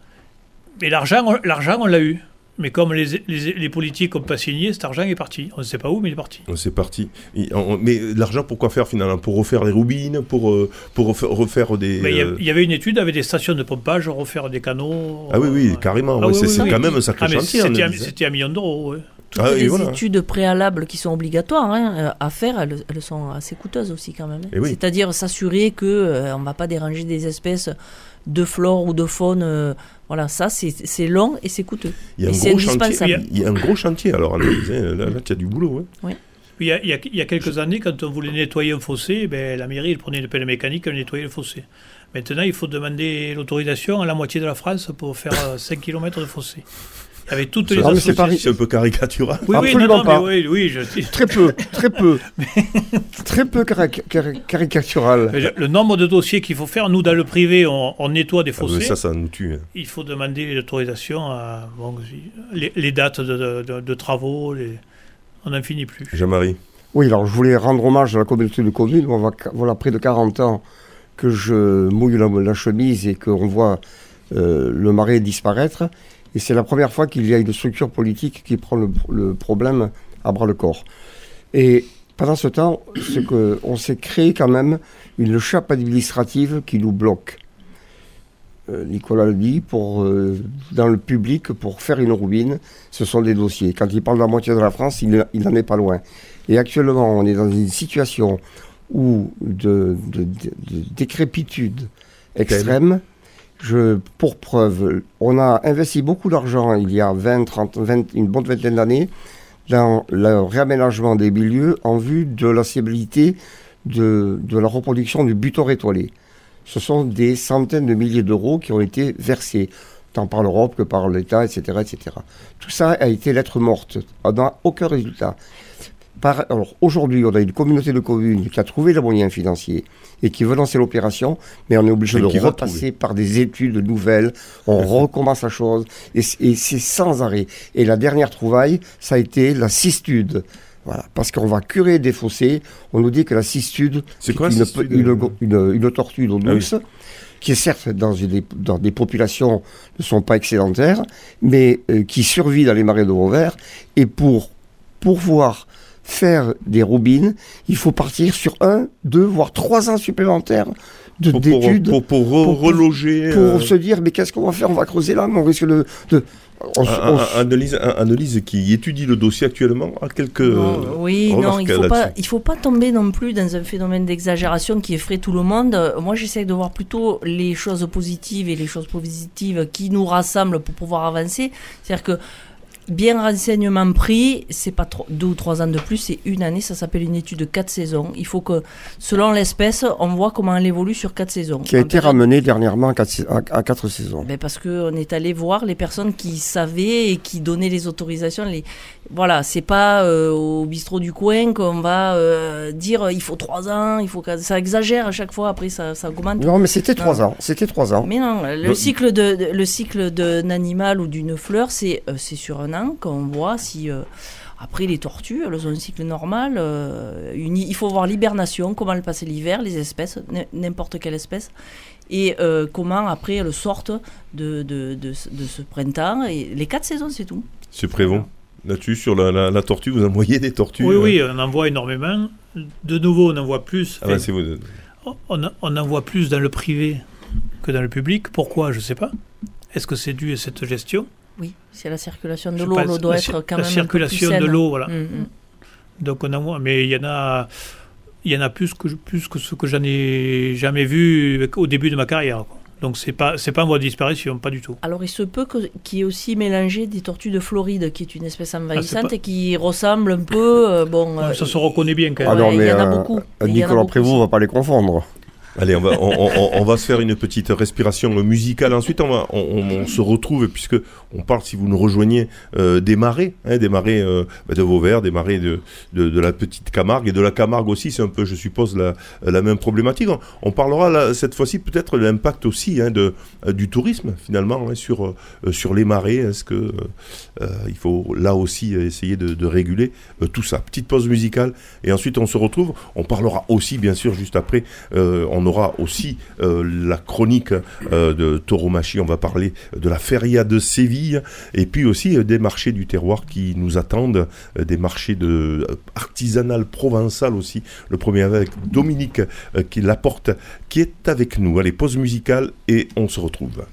S5: Mais l'argent, on- l'argent, on l'a eu. Mais comme les, les, les politiques n'ont pas signé, cet argent est parti. On ne sait pas où, mais il est parti.
S1: C'est parti. Et on- Mais l'argent, pourquoi faire finalement? Pour refaire les roubines Pour, euh, pour refaire, refaire des.
S5: Il
S1: euh,
S5: il y avait une étude avec des stations de pompage, refaire des canaux.
S1: Ah oui, oui,
S5: euh,
S1: carrément.
S5: Ah
S1: ouais,
S5: oui,
S1: c'est
S5: oui,
S1: c'est
S5: oui.
S1: quand même un sacré
S5: Ah,
S1: chantier.
S5: c'était,
S1: on
S5: un,
S1: disait.
S5: c'était un million d'euros. ouais.
S3: Toutes
S1: Ah oui,
S3: les
S1: voilà.
S3: études préalables qui sont obligatoires hein, euh, à faire, elles, elles sont assez coûteuses aussi quand même. hein.
S1: Eh oui.
S3: C'est-à-dire s'assurer que euh, on ne va pas déranger des espèces de flore ou de faune. euh, voilà, ça c'est long et c'est coûteux.
S1: Il y a un
S3: Et
S1: gros chantier. Il y a un gros chantier. Alors, Annelise, hein, là, là, tu as du boulot. hein.
S5: Il y, a, il, y a, il y a quelques années, quand on voulait nettoyer un fossé, ben, la mairie elle prenait une pelle mécanique, elle nettoyait le fossé. Maintenant, il faut demander l'autorisation à la moitié de la France pour faire euh, 5 km de fossé. Avec toutes les
S4: Non, c'est
S1: C'est un peu caricatural.
S5: Oui, oui,
S4: Absolument
S5: non, non,
S4: pas.
S5: mais oui, oui, je
S4: Très peu, très peu. (laughs) très peu cari- cari- caricatural.
S5: Mais le, le nombre de dossiers qu'il faut faire, nous, dans le privé, on, on nettoie des
S1: Ah, mais
S5: fossés.
S1: ça, ça nous tue. hein.
S5: Il faut demander l'autorisation à bon, les, les dates de, de- de- de travaux. les- on n'en finit plus.
S1: Jean-Marie.
S4: Oui, alors je voulais rendre hommage à la communauté de communes. On va, voilà près de 40 ans que je mouille la, la chemise et qu'on voit euh, le marais disparaître. Et c'est la première fois qu'il y a une structure politique qui prend le, le problème à bras le corps. Et pendant ce temps, que on s'est créé quand même une chape administrative qui nous bloque. Euh, Nicolas le dit, pour, euh, dans le public, pour faire une roubine, ce sont des dossiers. Quand il parle de la moitié de la France, il il n'en est pas loin. Et actuellement, on est dans une situation où de, de- de- de décrépitude extrême. Pour preuve, on a investi beaucoup d'argent il y a 20, 30, 20, une bonne vingtaine d'années dans le réaménagement des milieux en vue de la stabilité de, de la reproduction du butor étoilé. Ce sont des centaines de milliers d'euros qui ont été versés, tant par l'Europe que par l'État, etc., etc. Tout ça a été lettre morte. On n'a aucun résultat. Par- alors aujourd'hui, on a une communauté de communes qui a trouvé les moyens financiers et qui veut lancer l'opération, mais on est obligé de repasser par des études nouvelles. On recommence la chose et, c'est sans arrêt. Et la dernière trouvaille, ça a été la cistude Voilà, parce qu'on va curer des fossés. On nous dit que la cistude,
S1: C'est quoi,
S4: une,
S1: cistude
S4: une, une- une tortue d'eau
S1: Ah oui.
S4: douce, qui est certes dans, une- dans des populations ne sont pas excédentaires, mais euh, qui survit dans les marais de Vauvert. Et pour pouvoir faire des roubines, il faut partir sur un, deux, voire trois ans supplémentaires de
S1: Pour, pour,
S4: d'études
S1: pour, pour re-
S4: pour-
S1: reloger.
S4: pour
S1: euh,
S4: se dire mais qu'est-ce qu'on va faire? On va creuser là, mais on risque de. de- on
S1: Annelise qui étudie le dossier actuellement a quelques
S3: Non, oui, non, il faut pas,
S1: là-dessus.
S3: il faut pas tomber non plus dans un phénomène d'exagération qui effraie tout le monde. Moi, j'essaie de voir plutôt les choses positives et les choses positives qui nous rassemblent pour pouvoir avancer. C'est-à-dire que bien renseignement pris, c'est pas trop, deux ou trois ans de plus, c'est une année. Ça s'appelle une étude de quatre saisons. Il faut que, selon l'espèce, on voit comment elle évolue sur quatre saisons.
S4: qui a été
S3: période-
S4: ramené dernièrement à quatre, sais- à- à quatre saisons.
S3: ben parce qu'on est allé voir les personnes qui savaient et qui donnaient les autorisations. Les... Voilà, c'est pas euh, au bistrot du coin qu'on va euh, dire euh, il faut trois ans, il faut ça exagère à chaque fois. Après ça, ça augmente.
S4: Non, mais c'était trois ans. C'était trois ans.
S3: Mais non, le
S1: Le-
S3: cycle de, de- le cycle d'un animal ou d'une fleur, c'est euh, c'est sur un an qu'on voit si. euh, après, les tortues, elles ont un cycle normal. euh, une- il faut voir l'hibernation, comment elles passent l'hiver, les espèces, n'importe quelle espèce, et euh, comment après elles sortent de, de, de, ce- de ce printemps. Et les quatre saisons, c'est tout.
S1: C'est Prévon. Là-dessus, sur la, la, la tortue, vous envoyez des tortues
S5: Oui,
S1: euh,
S5: oui, on en voit énormément. De nouveau, on en voit plus.
S1: Ah c'est vous.
S5: on, en- on en voit plus dans le privé que dans le public. Pourquoi? Je ne sais pas. Est-ce que c'est dû à cette gestion?
S3: Oui, c'est la circulation de l'eau. L'eau doit
S5: la
S3: être quand
S5: la
S3: même. un peu plus
S5: circulation de l'eau, voilà.
S3: Mm, mm.
S5: Donc on en voit, mais il y en a, il y en a plus que plus que ce que j'en ai jamais vu au début de ma carrière. quoi. Donc c'est pas c'est pas en voie de disparition, pas du tout.
S3: Alors, il se peut qu'il y ait aussi mélangé des tortues de Floride, qui est une espèce envahissante
S5: Ah, pas-
S3: et qui ressemble un peu. euh, bon, euh,
S5: Ça se reconnaît bien quand même.
S4: Ah non,
S3: Ouais,
S4: mais
S3: il y en a
S4: euh,
S3: beaucoup. Il y en a
S4: Nicolas
S3: beaucoup
S4: Prévost
S3: aussi.
S4: ne va pas les confondre.
S1: Allez, on va, on, on- va se faire une petite respiration musicale. Ensuite, on, va, on, se retrouve, puisque on parle, si vous nous rejoignez, euh, des marais, hein, des marais euh, de Vauvert, des marais de, de, de la petite Camargue, et de la Camargue aussi, c'est un peu, je suppose, la, la même problématique. On, parlera là, cette fois-ci peut-être de l'impact aussi hein, de, euh, du tourisme, finalement, hein, sur, euh, sur les marais. Est-ce que il faut là aussi essayer de, de réguler tout ça? Petite pause musicale, et ensuite on se retrouve. On parlera aussi, bien sûr, juste après, on aura aussi euh, la chronique euh, de Tauromachi, on va parler de la feria de Séville, et puis aussi euh, des marchés du terroir qui nous attendent, des marchés de artisanal provençal aussi. Le premier avec Dominique qui l'apporte, qui est avec nous. Allez, pause musicale et on se retrouve.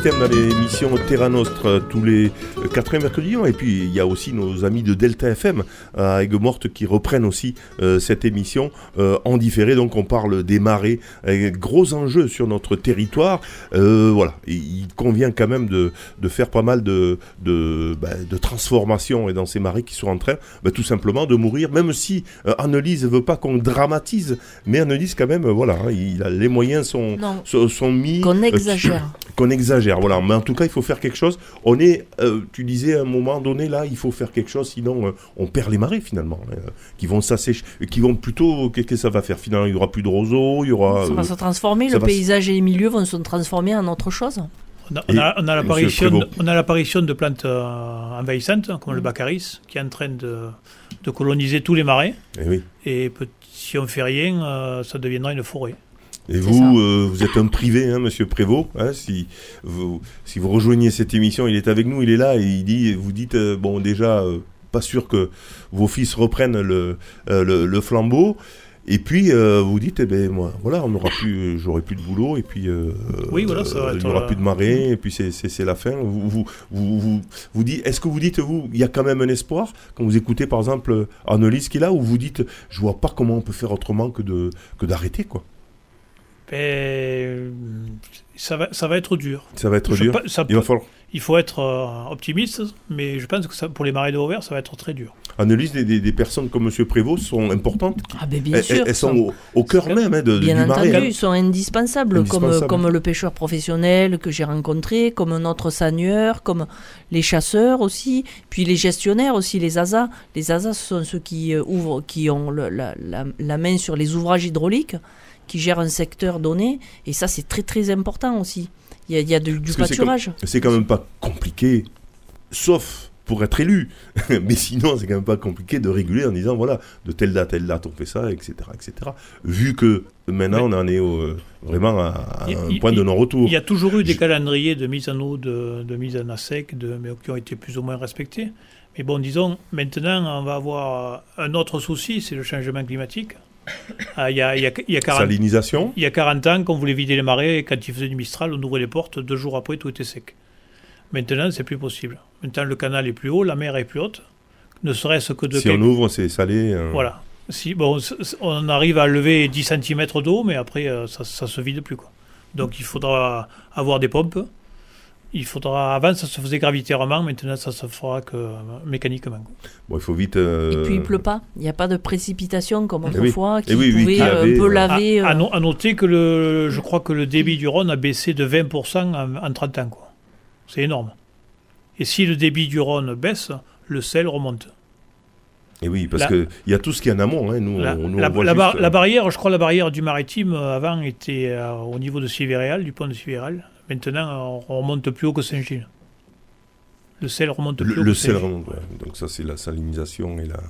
S1: Système dans l'émission Terra Nostre euh, tous les euh, quatrièmes mercredis. Et puis il y a aussi nos amis de Delta FM à Aigues-Mortes qui reprennent aussi euh, cette émission euh, en différé. Donc on parle des marées, gros enjeux sur notre territoire. Euh, voilà, il convient quand même de, de faire pas mal de, de, bah, de transformations et dans ces marées qui sont en train bah, tout simplement de mourir, même si euh, Annelise veut pas qu'on dramatise, mais Annelise quand même, euh, voilà, hein, il a, les moyens sont, sont, sont mis
S3: Qu'on
S1: euh,
S3: exagère. (coughs)
S1: qu'on exagère. Voilà. Mais en tout cas, il faut faire quelque chose. On est, euh, tu disais à un moment donné, là, il faut faire quelque chose, sinon euh, on perd les marées finalement, euh, qui vont s'assécher, qui vont plutôt, qu'est-ce que ça va faire? Finalement, il y aura plus de roseaux, il y aura.
S3: Ça va se transformer, le
S1: se-
S3: paysage et les milieux vont se transformer en autre chose.
S5: On a, on a- on a l'apparition, de plantes euh, envahissantes, comme le baccharis, qui est en train de, de coloniser tous les marais.
S1: eh oui.
S5: Et si on fait rien, euh, ça deviendra une forêt.
S1: Et vous, euh, vous êtes un privé, hein, Monsieur Prévost. hein, si vous, si vous rejoignez cette émission, il est avec nous, il est là et il dit, vous dites, euh, bon, déjà, euh, pas sûr que vos fils reprennent le, le, le flambeau. Et puis euh, vous dites, eh ben moi, voilà, on aura plus, j'aurai plus de boulot et puis euh,
S5: Oui, voilà, ça va
S1: euh, il n'y aura
S5: euh,
S1: plus de marée et puis c'est- la fin. Vous vous vous, vous, vous dites, est-ce que vous dites vous, il y a quand même un espoir quand vous écoutez par exemple Annelise qui est là, où vous dites, je vois pas comment on peut faire autrement que de que d'arrêter quoi?
S5: Ben, ça, va, ça va être dur.
S1: Ça va être
S5: Je
S1: dur.
S5: ça
S1: Il va falloir.
S5: Il faut être euh, optimiste, mais je pense que ça, pour les marais de Vauvert, ça va être très dur.
S1: Annelise, des, des, des personnes comme M. Prévost sont importantes.
S3: Ah ben bien
S1: elles,
S3: sûr.
S1: elles- sont au, au cœur même hein, de, de-
S3: Bien
S1: du marais.
S3: entendu,
S1: hein.
S3: ils sont indispensables,
S1: Indispensables.
S3: Comme, comme le pêcheur professionnel que j'ai rencontré, comme notre seigneur, comme les chasseurs aussi, puis les gestionnaires aussi, les ASA. Les ASA, ce sont ceux qui euh, ouvrent, qui ont le- la, la- la main sur les ouvrages hydrauliques, qui gèrent un secteur donné, et ça c'est très très important aussi. Il y a, il y a du, pâturage.
S1: C'est quand même pas compliqué, sauf pour être élu. (laughs) Mais sinon, c'est quand même pas compliqué de réguler en disant voilà, de telle date à telle date, on fait ça, etc. etc. Vu que maintenant, on en est au, vraiment à, à un point de non-retour.
S5: Il y a toujours eu des
S1: Je-
S5: calendriers de mise en eau, de, de mise en sec, de, mais qui ont été plus ou moins respectés. Mais bon, disons, maintenant, on va avoir un autre souci, c'est le changement climatique. Ah, Il y, a, il y a- il y a 40,
S1: Salinisation
S5: il y a 40 ans, quand on voulait vider les marais, et quand il faisait du Mistral, on ouvrait les portes, deux jours après, tout était sec. Maintenant, c'est plus possible. Maintenant, le canal est plus haut, la mer est plus haute, ne serait-ce que de
S1: Si on ouvre, c'est salé. euh,
S5: Voilà. Si, bon, on arrive à lever 10 cm d'eau, mais après, euh, ça, ça se vide plus. Quoi. Donc, il faudra avoir des pompes. Il faudra. Avant, ça se faisait gravitairement. Maintenant, ça se fera que euh, mécaniquement.
S1: Bon, il faut vite. euh,
S3: Et puis il pleut pas. Il n'y a pas de précipitation comme
S1: Eh oui.
S3: autrefois, qui
S1: Eh oui,
S3: pouvait
S1: qui avait,
S3: un peu
S1: euh,
S3: laver.
S5: À, à
S3: euh,
S5: no- à noter que le, je crois que le débit du Rhône a baissé de 20% en, en 30 ans. quoi. C'est énorme. Et si le débit du Rhône baisse, le sel remonte.
S1: Et oui, parce qu'il y a tout ce qui est en amont. Hein, nous,
S5: La,
S1: on, nous,
S5: la-
S1: on voit
S5: la
S1: juste,
S5: bar- la barrière, je crois la barrière du maritime euh, avant était euh, au niveau de Sivéréal, du pont de Sivéréal. Maintenant, on remonte plus haut que Saint-Gilles. Le sel remonte plus
S1: Le,
S5: haut
S1: le
S5: que
S1: sel
S5: Saint-Gilles.
S1: remonte, ouais. Donc ça, c'est la salinisation et la...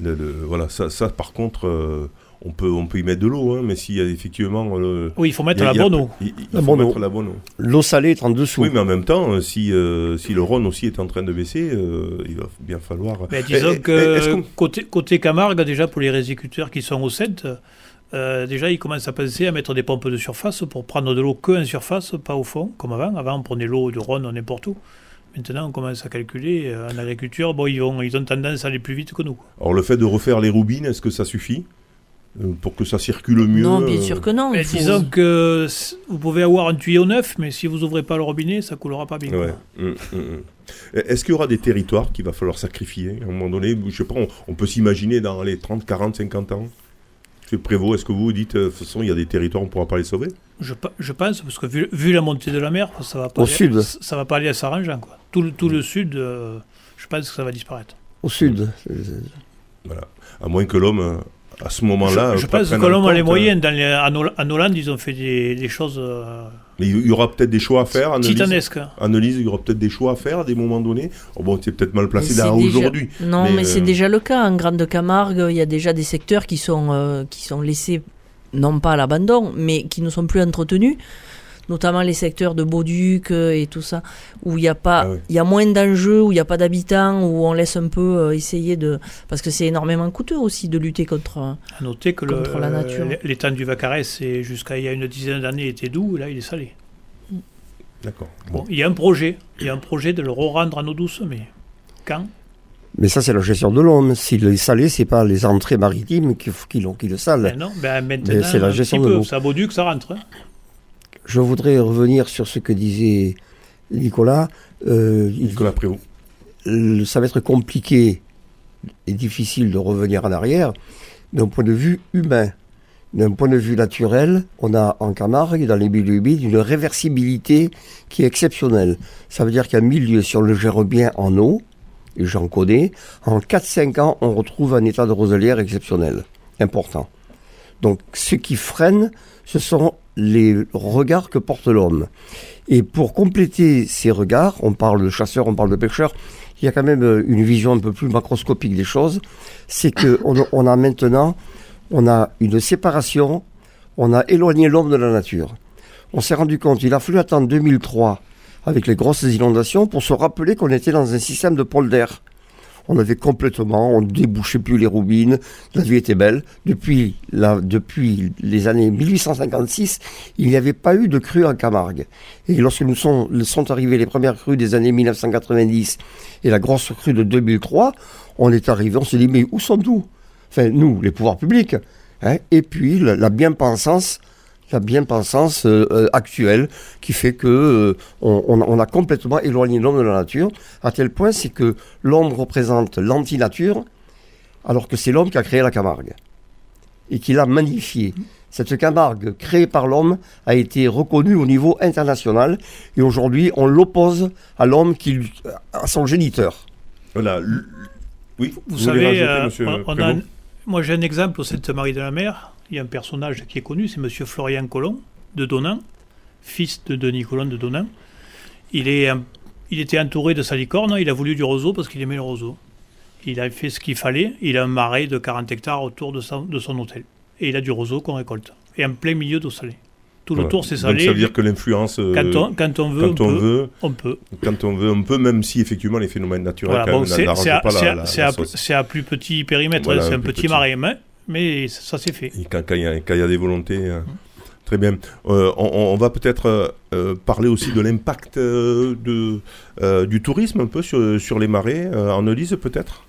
S1: le- le- voilà, ça, ça par contre, euh, on, peut, on peut y mettre de l'eau, hein, mais s'il y a effectivement... euh,
S5: Oui, il faut mettre
S1: a-
S5: la bonne eau.
S1: Il, il
S4: La
S1: faut
S4: bonne
S1: mettre
S4: eau.
S1: la bonne eau.
S4: L'eau salée est en dessous.
S1: Oui, mais en même temps, euh, si, euh, si le Rhône aussi est en train de baisser, euh, il va bien falloir...
S5: Mais disons
S1: Eh, eh,
S5: que
S1: qu'on-
S5: côté, côté Camargue, déjà pour les résécuteurs qui sont au centre, euh, déjà ils commencent à penser à mettre des pompes de surface pour prendre de l'eau que en surface, pas au fond, comme avant. Avant, on prenait l'eau du Rhône n'importe où. Maintenant, on commence à calculer. euh, En agriculture, bon, ils, vont, ils ont tendance à aller plus vite que nous.
S1: Alors le fait de refaire les roubines, est-ce que ça suffit euh, pour que ça circule mieux
S3: Non, bien sûr que non.
S5: Mais
S3: il faut-
S5: disons que vous pouvez avoir un tuyau neuf, mais si vous ouvrez pas le robinet, ça coulera pas bien.
S1: Ouais. Hum, hum, hum. Est-ce qu'il y aura des territoires qu'il va falloir sacrifier à un moment donné? Je sais pas, on, on peut s'imaginer dans les 30, 40, 50 ans? Monsieur Prévost, est-ce que vous dites, euh, de toute façon, il y a des territoires, on ne pourra pas les sauver?
S5: Je, pe- je pense, parce que vu, vu la montée de la mer, ça va pas
S4: Au
S5: aller,
S4: sud.
S5: ça va pas aller à s'arrangeant. quoi. Tout, le- tout le sud, euh, je pense que ça va disparaître.
S4: Au sud.
S1: Voilà. À moins que l'homme, euh, à ce moment-là...
S5: je je pense que l'homme a les moyens. Dans les, en, Hol- en Hollande, ils ont fait des, des choses euh,
S1: il y aura peut-être des choix à faire, Annelise.
S5: titanesques.
S1: Annelise, il y aura peut-être des choix à faire à des moments donnés. Oh, bon, c'est peut-être mal placé là
S3: déjà-
S1: aujourd'hui.
S3: Non,
S1: Mais,
S3: mais, c'est
S1: euh,
S3: déjà le cas. En Grande Camargue, il y a déjà des secteurs qui sont, euh, qui sont laissés, non pas à l'abandon, mais qui ne sont plus entretenus. Notamment les secteurs de Bauduc euh, et tout ça, où il y a pas,
S1: Ah
S3: il y a moins d'enjeux, où il n'y a pas d'habitants, où on laisse un peu euh, essayer de, parce que c'est énormément coûteux aussi de lutter contre. euh,
S5: À noter que le-
S3: Contre la nature.
S5: l'étang du Vacarès, c'est jusqu'à il y a une dizaine d'années, était doux, là, il est salé.
S1: D'accord.
S5: Bon,
S1: Bon.
S5: il y a un projet, il y a un projet de le re-rendre en eau douce, mais quand?
S4: Mais ça, c'est la gestion de l'homme. S'il est salé, c'est pas les entrées maritimes qui, qui, l'ont- qui le salent.
S5: Ben non, ben maintenant,
S4: Mais c'est la
S5: un
S4: gestion
S5: petit
S4: de l'eau.
S5: À Bauduc, ça rentre. hein.
S4: Je voudrais revenir sur ce que disait Nicolas. Euh,
S1: Nicolas Prévost.
S4: le- ça va être compliqué et difficile de revenir en arrière d'un point de vue humain. d'un point de vue naturel, on a en Camargue, dans les milieux humides, une réversibilité qui est exceptionnelle. Ça veut dire qu'un milieu, si on le gère bien en eau, et j'en connais, en 4-5 ans, on retrouve un état de roselière exceptionnel, important. Donc ce qui freine, ce sont les regards que porte l'homme. Et pour compléter ces regards, on parle de chasseurs, on parle de pêcheurs, il y a quand même euh, une vision un peu plus macroscopique des choses, c'est qu'on on a maintenant a une séparation, on a éloigné l'homme de la nature. On s'est rendu compte, il a fallu attendre 2003 avec les grosses inondations pour se rappeler qu'on était dans un système de polder. On avait complètement, on ne débouchait plus les roubines, la vie était belle. Depuis, les années 1856, il n'y avait pas eu de crue en Camargue. Et lorsque nous sont, sont arrivées les premières crues des années 1990 et la grosse crue de 2003, on est arrivé, on s'est dit, mais où sont-nous? Enfin, nous, les pouvoirs publics. Hein, et puis, la, bien-pensance la bien-pensance euh, euh, actuelle qui fait que euh, on, a complètement éloigné l'homme de la nature, à tel point c'est que l'homme représente l'anti-nature, alors que c'est l'homme qui a créé la Camargue et qui l'a magnifiée. Cette Camargue créée par l'homme a été reconnue au niveau international et aujourd'hui on l'oppose à l'homme qui à son géniteur.
S1: Voilà.
S5: Oui. Vous, savez, moi j'ai un exemple au Sainte-Marie de la Mer il y a un personnage qui est connu, c'est Monsieur Florian Colomb de Donan, fils de Denis Colomb de Donan. Il, est, il était entouré de salicornes, il a voulu du roseau parce qu'il aimait le roseau. Il a fait ce qu'il fallait, il a un marais de 40 hectares autour de, de son hôtel. Et il a du roseau qu'on récolte. Et en plein milieu d'eau salée. Tout le tour, c'est salé.
S1: Donc ça veut dire que l'influence.
S5: Euh, quand, on, quand on veut, quand on, veut, on peut.
S1: Quand on veut, on peut, même si effectivement les phénomènes naturels
S5: voilà, c'est à, plus petit périmètre, c'est un petit, marais. Mais mais ça, s'est fait.
S1: quand il y, a des volontés. Hein. Très bien. Euh, on, va peut-être euh, euh, parler aussi de l'impact de, du tourisme un peu sur, sur les marais, en Elise peut-être?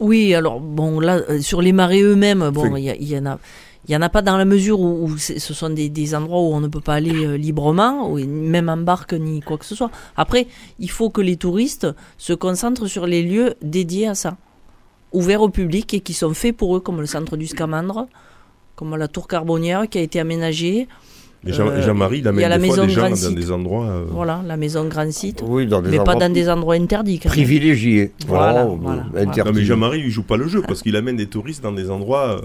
S3: Oui, alors bon, là, sur les marais eux-mêmes, bon, il y, en a. Il n'y en a pas dans la mesure où, ce sont des, endroits où on ne peut pas aller librement, ou même en barque ni quoi que ce soit. Après, il faut que les touristes se concentrent sur les lieux dédiés à ça ouverts au public et qui sont faits pour eux, comme le centre du Scamandre, comme la tour carbonière qui a été aménagée.
S1: Euh, Jean-Marie, il amène des, fois des gens dans des endroits. Euh,
S3: voilà, la maison Grand Site. Oui, dans des mais pas dans des endroits interdits.
S4: Privilégiés.
S3: Voilà. voilà,
S1: Non, mais Jean-Marie, il joue pas le jeu parce qu'il amène des touristes dans des endroits.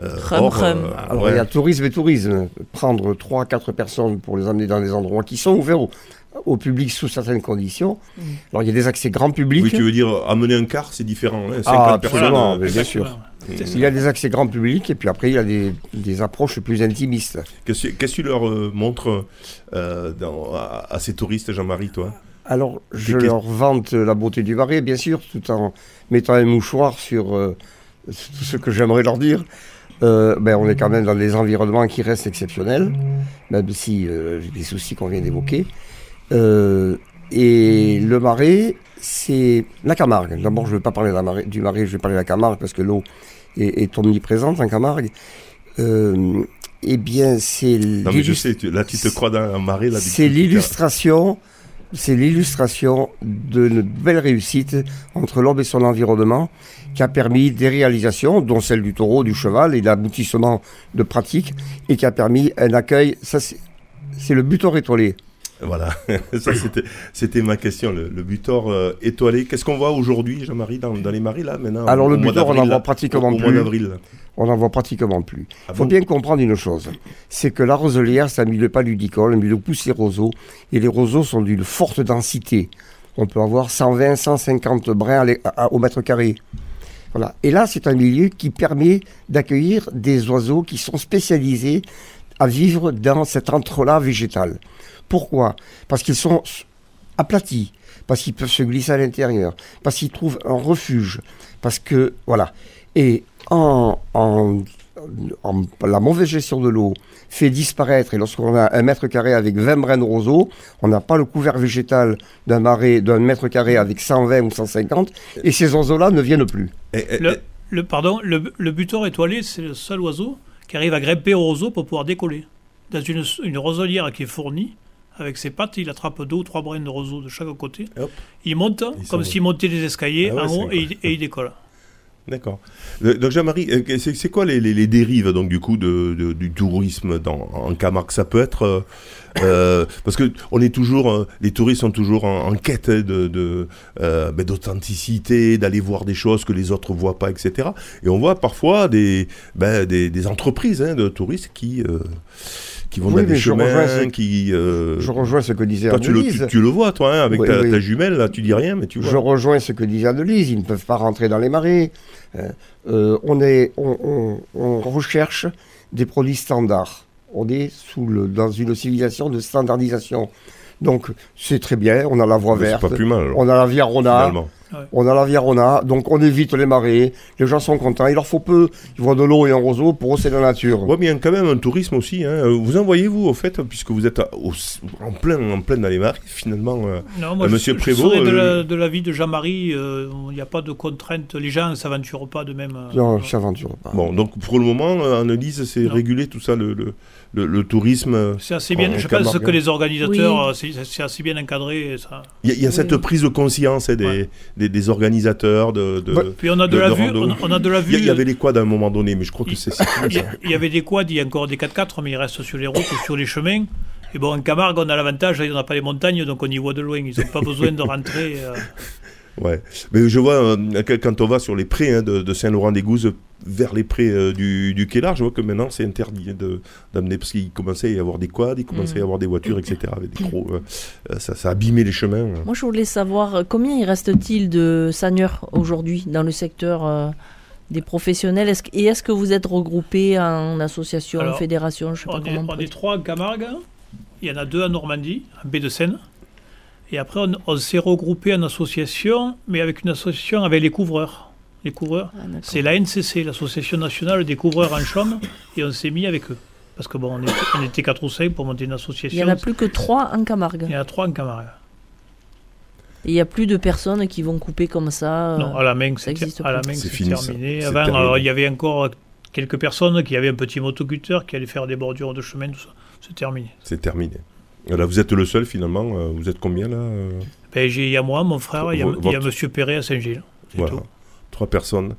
S3: Euh, hors,
S4: Alors, il y a tourisme et tourisme. Prendre 3-4 personnes pour les amener dans des endroits qui sont ouverts au public sous certaines conditions. Alors il y a des accès grand public.
S1: Oui, tu veux dire amener un car, c'est différent. Hein,
S4: ah, absolument, bien sûr. Il y a des accès grand public et puis après il y a des, des approches plus intimistes.
S1: Qu'est-ce que tu leur euh, montres euh, dans, à, ces touristes, Jean-Marie, toi?
S4: Alors je leur vante la beauté du Marais, bien sûr, tout en mettant un mouchoir sur euh, tout ce que j'aimerais leur dire. ben, on est quand même dans des environnements qui restent exceptionnels, même si j'ai des soucis qu'on vient d'évoquer. Euh, et le marais, c'est la Camargue. D'abord, je ne vais pas parler du marais, je vais parler de la Camargue parce que l'eau est, omniprésente en Camargue. Euh, eh bien, c'est.
S1: Non, mais je sais, là, tu te crois dans un marais.
S4: C'est l'illustration. C'est l'illustration d'une belle réussite entre l'homme et son environnement qui a permis des réalisations, dont celle du taureau, du cheval et l'aboutissement de pratiques, et qui a permis un accueil. Ça, c'est le butor étoilé.
S1: Voilà, (laughs) ça c'était ma question, le, butor euh, étoilé. Qu'est-ce qu'on voit aujourd'hui, Jean-Marie, dans, les maris là maintenant
S4: Alors le butor, on n'en voit pratiquement plus. On n'en voit pratiquement plus. Il ah faut bien comprendre une chose, c'est que la roselière, c'est un milieu pas ludicole, un milieu poussé roseaux, et les roseaux sont d'une forte densité. On peut avoir 120, 150 brins au mètre carré. Voilà. Et là, c'est un milieu qui permet d'accueillir des oiseaux qui sont spécialisés à vivre dans cet entrelac végétal. Pourquoi? Parce qu'ils sont aplatis, parce qu'ils peuvent se glisser à l'intérieur, parce qu'ils trouvent un refuge, parce que, voilà. Et en, la mauvaise gestion de l'eau fait disparaître, et lorsqu'on a un mètre carré avec 20 brins de roseaux, on n'a pas le couvert végétal d'un marais d'un mètre carré avec 120 ou 150, et ces oiseaux-là ne viennent plus.
S5: le, pardon, le, le butor étoilé, c'est le seul oiseau qui arrive à grimper au roseau pour pouvoir décoller. Dans une, une roselière qui est fournie, avec ses pattes, il attrape deux ou trois brins de roseau de chaque côté. Il monte, comme s'il montait des escaliers ah en haut, et il, décolle.
S1: D'accord. Euh, Donc Jean-Marie, euh, c'est quoi les, les- les dérives donc du coup de, de- du tourisme dans, en Camargue? Ça peut être euh, parce que on est toujours, les touristes sont toujours en, en quête de euh, ben, d'authenticité, d'aller voir des choses que les autres voient pas, etc. Et on voit parfois des ben, des, des entreprises hein, de touristes qui euh, qui vont
S4: Oui,
S1: dans des chemins,
S4: ce-
S1: qui euh,
S4: Je rejoins ce que disait
S1: toi tu le, tu,
S4: Annelise.
S1: tu le vois toi hein, avec
S4: Oui,
S1: ta,
S4: oui.
S1: ta jumelle là, tu dis rien mais tu vois.
S4: Je rejoins ce que disait Annelise, ils ne peuvent pas rentrer dans les marais. Euh, euh, on, est, on, on- on recherche des produits standards. On est sous le, dans une civilisation de standardisation. Donc c'est très bien, on a la voie
S1: Mais
S4: verte,
S1: pas plus mal alors,
S4: on a la Viarona,
S1: finalement.
S4: on a la Viarona, donc on évite les marais, les gens sont contents, il leur faut peu, ils voient de l'eau et un roseau, pour eux c'est la nature.
S1: Ouais, mais il y a quand même un tourisme aussi. Hein. Euh, Vous en voyez, vous, au fait, puisque vous êtes à- au- en, plein, en plein dans les marais, finalement. euh,
S5: Non, moi,
S1: Euh,
S5: je-
S1: Monsieur
S5: je,
S1: Prévost,
S5: serais de, la- de l'avis de Jean-Marie, euh, il n'y a pas de contraintes, les gens ne s'aventurent pas de même. euh,
S4: Non, ça s'aventure pas.
S1: Bon, donc pour le moment, euh, Annelise, c'est régulé tout ça, le, le, le- le tourisme.
S5: C'est assez bien,
S1: En
S5: je pense
S1: Camargue.
S5: que les organisateurs,
S3: Oui.
S5: c'est c'est assez bien encadré. Ça.
S1: Il y a, il y a cette prise de conscience hein, des,
S5: Ouais.
S1: des, des organisateurs. De, de-
S4: Ouais.
S5: Puis on a de,
S1: de-
S5: la
S1: de
S5: vue, on, on a de la
S1: Il y,
S5: vue.
S1: il y avait les quads à un moment donné, mais je crois que
S5: Il-
S1: c'est
S5: Il y,
S1: ça.
S5: a- il y avait des quads, il y a encore des 4x4, mais ils restent sur les routes ou sur les chemins. Et bon, en Camargue, on a l'avantage, on n'a pas les montagnes, donc on y voit de loin. Ils n'ont pas besoin de rentrer. euh, (laughs)
S1: Ouais. Mais je vois, euh, quand on va sur les prés hein, de, de Saint-Laurent-des-Gouzes vers les prés euh, du, du Quai Large, je vois que maintenant c'est interdit hein, de- d'amener, parce qu'il commençait à y avoir des quads, il commençait à y
S3: Mm.
S1: avoir des voitures, etc. Avec des gros, euh, euh, ça, ça abîmait les chemins. euh.
S3: Moi, je voulais savoir combien il reste-t-il de seigneurs aujourd'hui dans le secteur euh, des professionnels? Et est-ce que vous êtes regroupés en association,
S5: Alors,
S3: fédération? Je sais pas
S5: on, est,
S3: comment.
S5: on est trois en Camargue. Il y en a deux en Normandie, en baie de Seine. Et après, on, on s'est regroupé en association, mais avec une association avec les couvreurs. Les couvreurs,
S3: Ah,
S5: c'est la NCC, l'Association nationale des couvreurs en Chaume, et on s'est mis avec eux. Parce que bon, on était, on était 4 ou 5 pour monter une
S3: Il
S5: association.
S3: n'y en a plus que trois en Camargue.
S5: Il y en a trois en Camargue.
S3: Et il n'y a plus de personnes qui vont couper comme ça. euh,
S5: Non, à la main,
S3: ça
S5: c'est terminé. Avant, alors, il y avait encore quelques personnes qui avaient un petit motoculteur qui allait faire des bordures de chemin, tout ça. C'est terminé.
S1: C'est terminé. Là, vous êtes le seul finalement. euh, Vous êtes combien là euh?
S5: Ben, il y a moi, mon frère, il y a, il y Monsieur Perret à Saint-Gilles. C'est
S1: Voilà.
S5: tout.
S1: Trois personnes.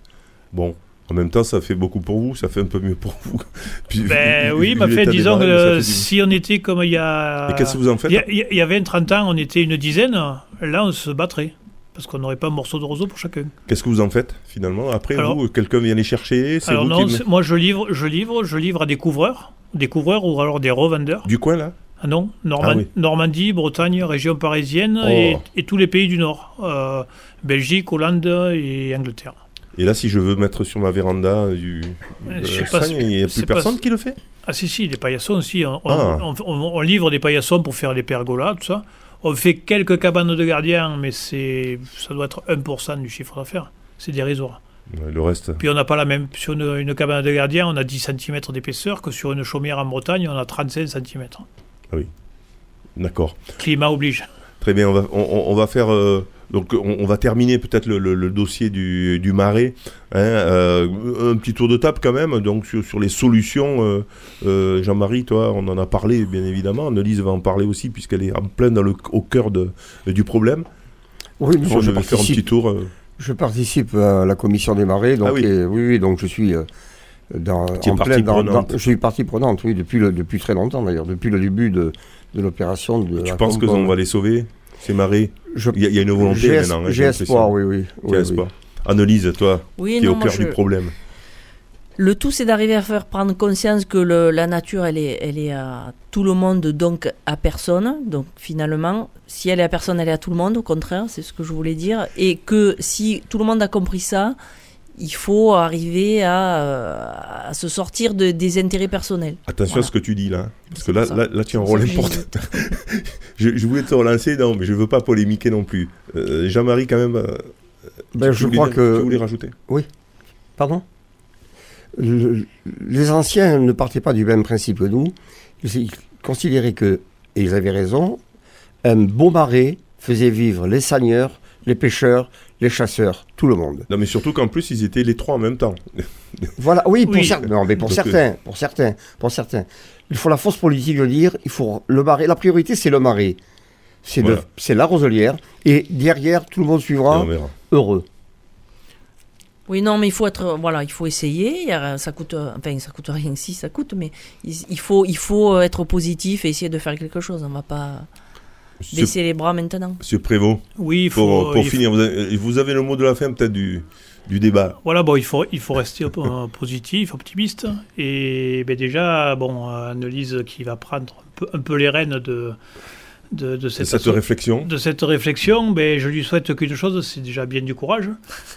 S1: Bon. En même temps, ça fait beaucoup pour vous, ça fait un peu mieux pour vous. (laughs) Puis,
S5: Ben oui, mais fait, disons que euh, si on était comme il y a.
S1: Et qu'est-ce que vous en faites
S5: il y, y a- il y a 20-30 ans, on était une dizaine. Là, on se battrait. Parce qu'on n'aurait pas un morceau de roseau pour chacun.
S1: Qu'est-ce que vous en faites finalement Après,
S5: Alors-
S1: vous, quelqu'un vient les chercher
S5: Alors
S1: vous
S5: non,
S1: qui...
S5: moi je livre, je livre, je livre à des couvreurs, des couvreurs ou alors des revendeurs.
S1: Du coin là
S5: Ah non, Norman-
S1: Ah oui.
S5: Normandie, Bretagne, région parisienne
S1: Oh.
S5: et, et tous les pays du Nord. Euh, Belgique, Hollande et Angleterre.
S1: Et là, si je veux mettre sur ma véranda du. Sagne,
S5: si-
S1: il n'y a plus personne qui le fait?
S5: Ah si, si, les paillassons aussi. On, on-
S1: Ah.
S5: on- on- on livre des paillassons pour faire les pergolas, tout ça. On fait quelques cabanes de gardiens, mais c'est ça doit être 1% du chiffre d'affaires. C'est dérisoire.
S1: Ouais, Le reste.
S5: Puis on n'a pas la même. Sur une, une cabane de gardien, on a 10 cm d'épaisseur, que sur une chaumière en Bretagne, on a 35 cm.
S1: D'accord.
S5: Climat oblige.
S1: Très bien, on va, on, on- on va faire. euh, donc, on, on va terminer peut-être le, le- le dossier du, du marais. hein, euh, un petit tour de table quand même, donc sur, sur les solutions. euh, Jean-Marie, toi, on en a parlé bien évidemment. Annelise va en parler aussi, puisqu'elle est en plein dans le, au cœur de, du problème.
S4: Oui,
S1: Je,
S4: moi, je,
S1: vais faire un petit
S4: participe,
S1: tour.
S4: je participe à la commission des marais, donc
S1: Ah oui.
S4: et- oui, oui, donc je suis dans, en
S1: partie
S4: plein dans,
S1: prenante.
S4: dans- je suis partie prenante, oui, depuis, le, depuis très longtemps d'ailleurs, depuis le début de, de l'opération. de
S1: tu
S4: la
S1: penses que
S4: compo-
S1: on va les sauver, ces marais
S4: Je-
S1: Il y, a- il y a une volonté
S4: J'ai
S1: maintenant. hein,
S4: j'ai espoir, oui, oui. Oui,
S1: espoir. Annelise, toi,
S3: Oui,
S1: qui est
S3: non,
S1: au
S3: moi,
S1: cœur
S3: je-
S1: du problème.
S3: Le tout, c'est d'arriver à faire prendre conscience que le- la nature, elle est, elle est à tout le monde, donc à personne. Donc finalement, si elle est à personne, elle est à tout le monde, au contraire, c'est ce que je voulais dire. Et que si tout le monde a compris ça, il faut arriver à, euh, à se sortir de- des intérêts personnels.
S1: Attention
S3: Voilà.
S1: à ce que tu dis là. Parce que là, là, là, tu as un rôle important. (laughs) je, je voulais te relancer, non, mais je veux pas polémiquer non plus. Euh, Jean-Marie, quand même, euh,
S4: Ben,
S1: tu
S4: je
S1: voulais
S4: crois que.
S1: Tu voulais rajouter
S4: Pardon? Le- Les anciens ne partaient pas du même principe que nous. Ils considéraient que, et ils avaient raison, un beau marais faisait vivre les seigneurs, les pêcheurs, les chasseurs, tout le monde.
S1: Non, mais surtout qu'en plus, ils étaient les trois en même temps. (laughs)
S4: Voilà, oui, pour,
S5: Oui.
S4: cer- non, mais pour
S1: Donc,
S4: certains, pour certains, pour certains. Il faut la force politique de dire, il faut le marais. La priorité, c'est le marais. C'est
S1: Voilà.
S4: c'est la roselière. Et derrière, tout le monde suivra heureux.
S3: Oui, non, mais il faut être, voilà, il faut essayer. Ça coûte, enfin, ça coûte rien si ça coûte, mais il faut, il faut être positif et essayer de faire quelque chose. On va pas baisser les bras maintenant.
S1: Monsieur Prévost,
S5: Oui, il faut.
S1: pour, pour
S5: il faut-
S1: finir, vous avez, vous avez le mot de la fin peut-être du, du débat.
S5: Voilà, bon, il faut, il faut rester euh, positif, optimiste. Et ben déjà, bon, Annelise qui va prendre un peu, un peu les rênes de, de, cette,
S1: cette réflexion.
S5: de cette réflexion, ben, je lui souhaite qu'une chose, c'est déjà bien du courage.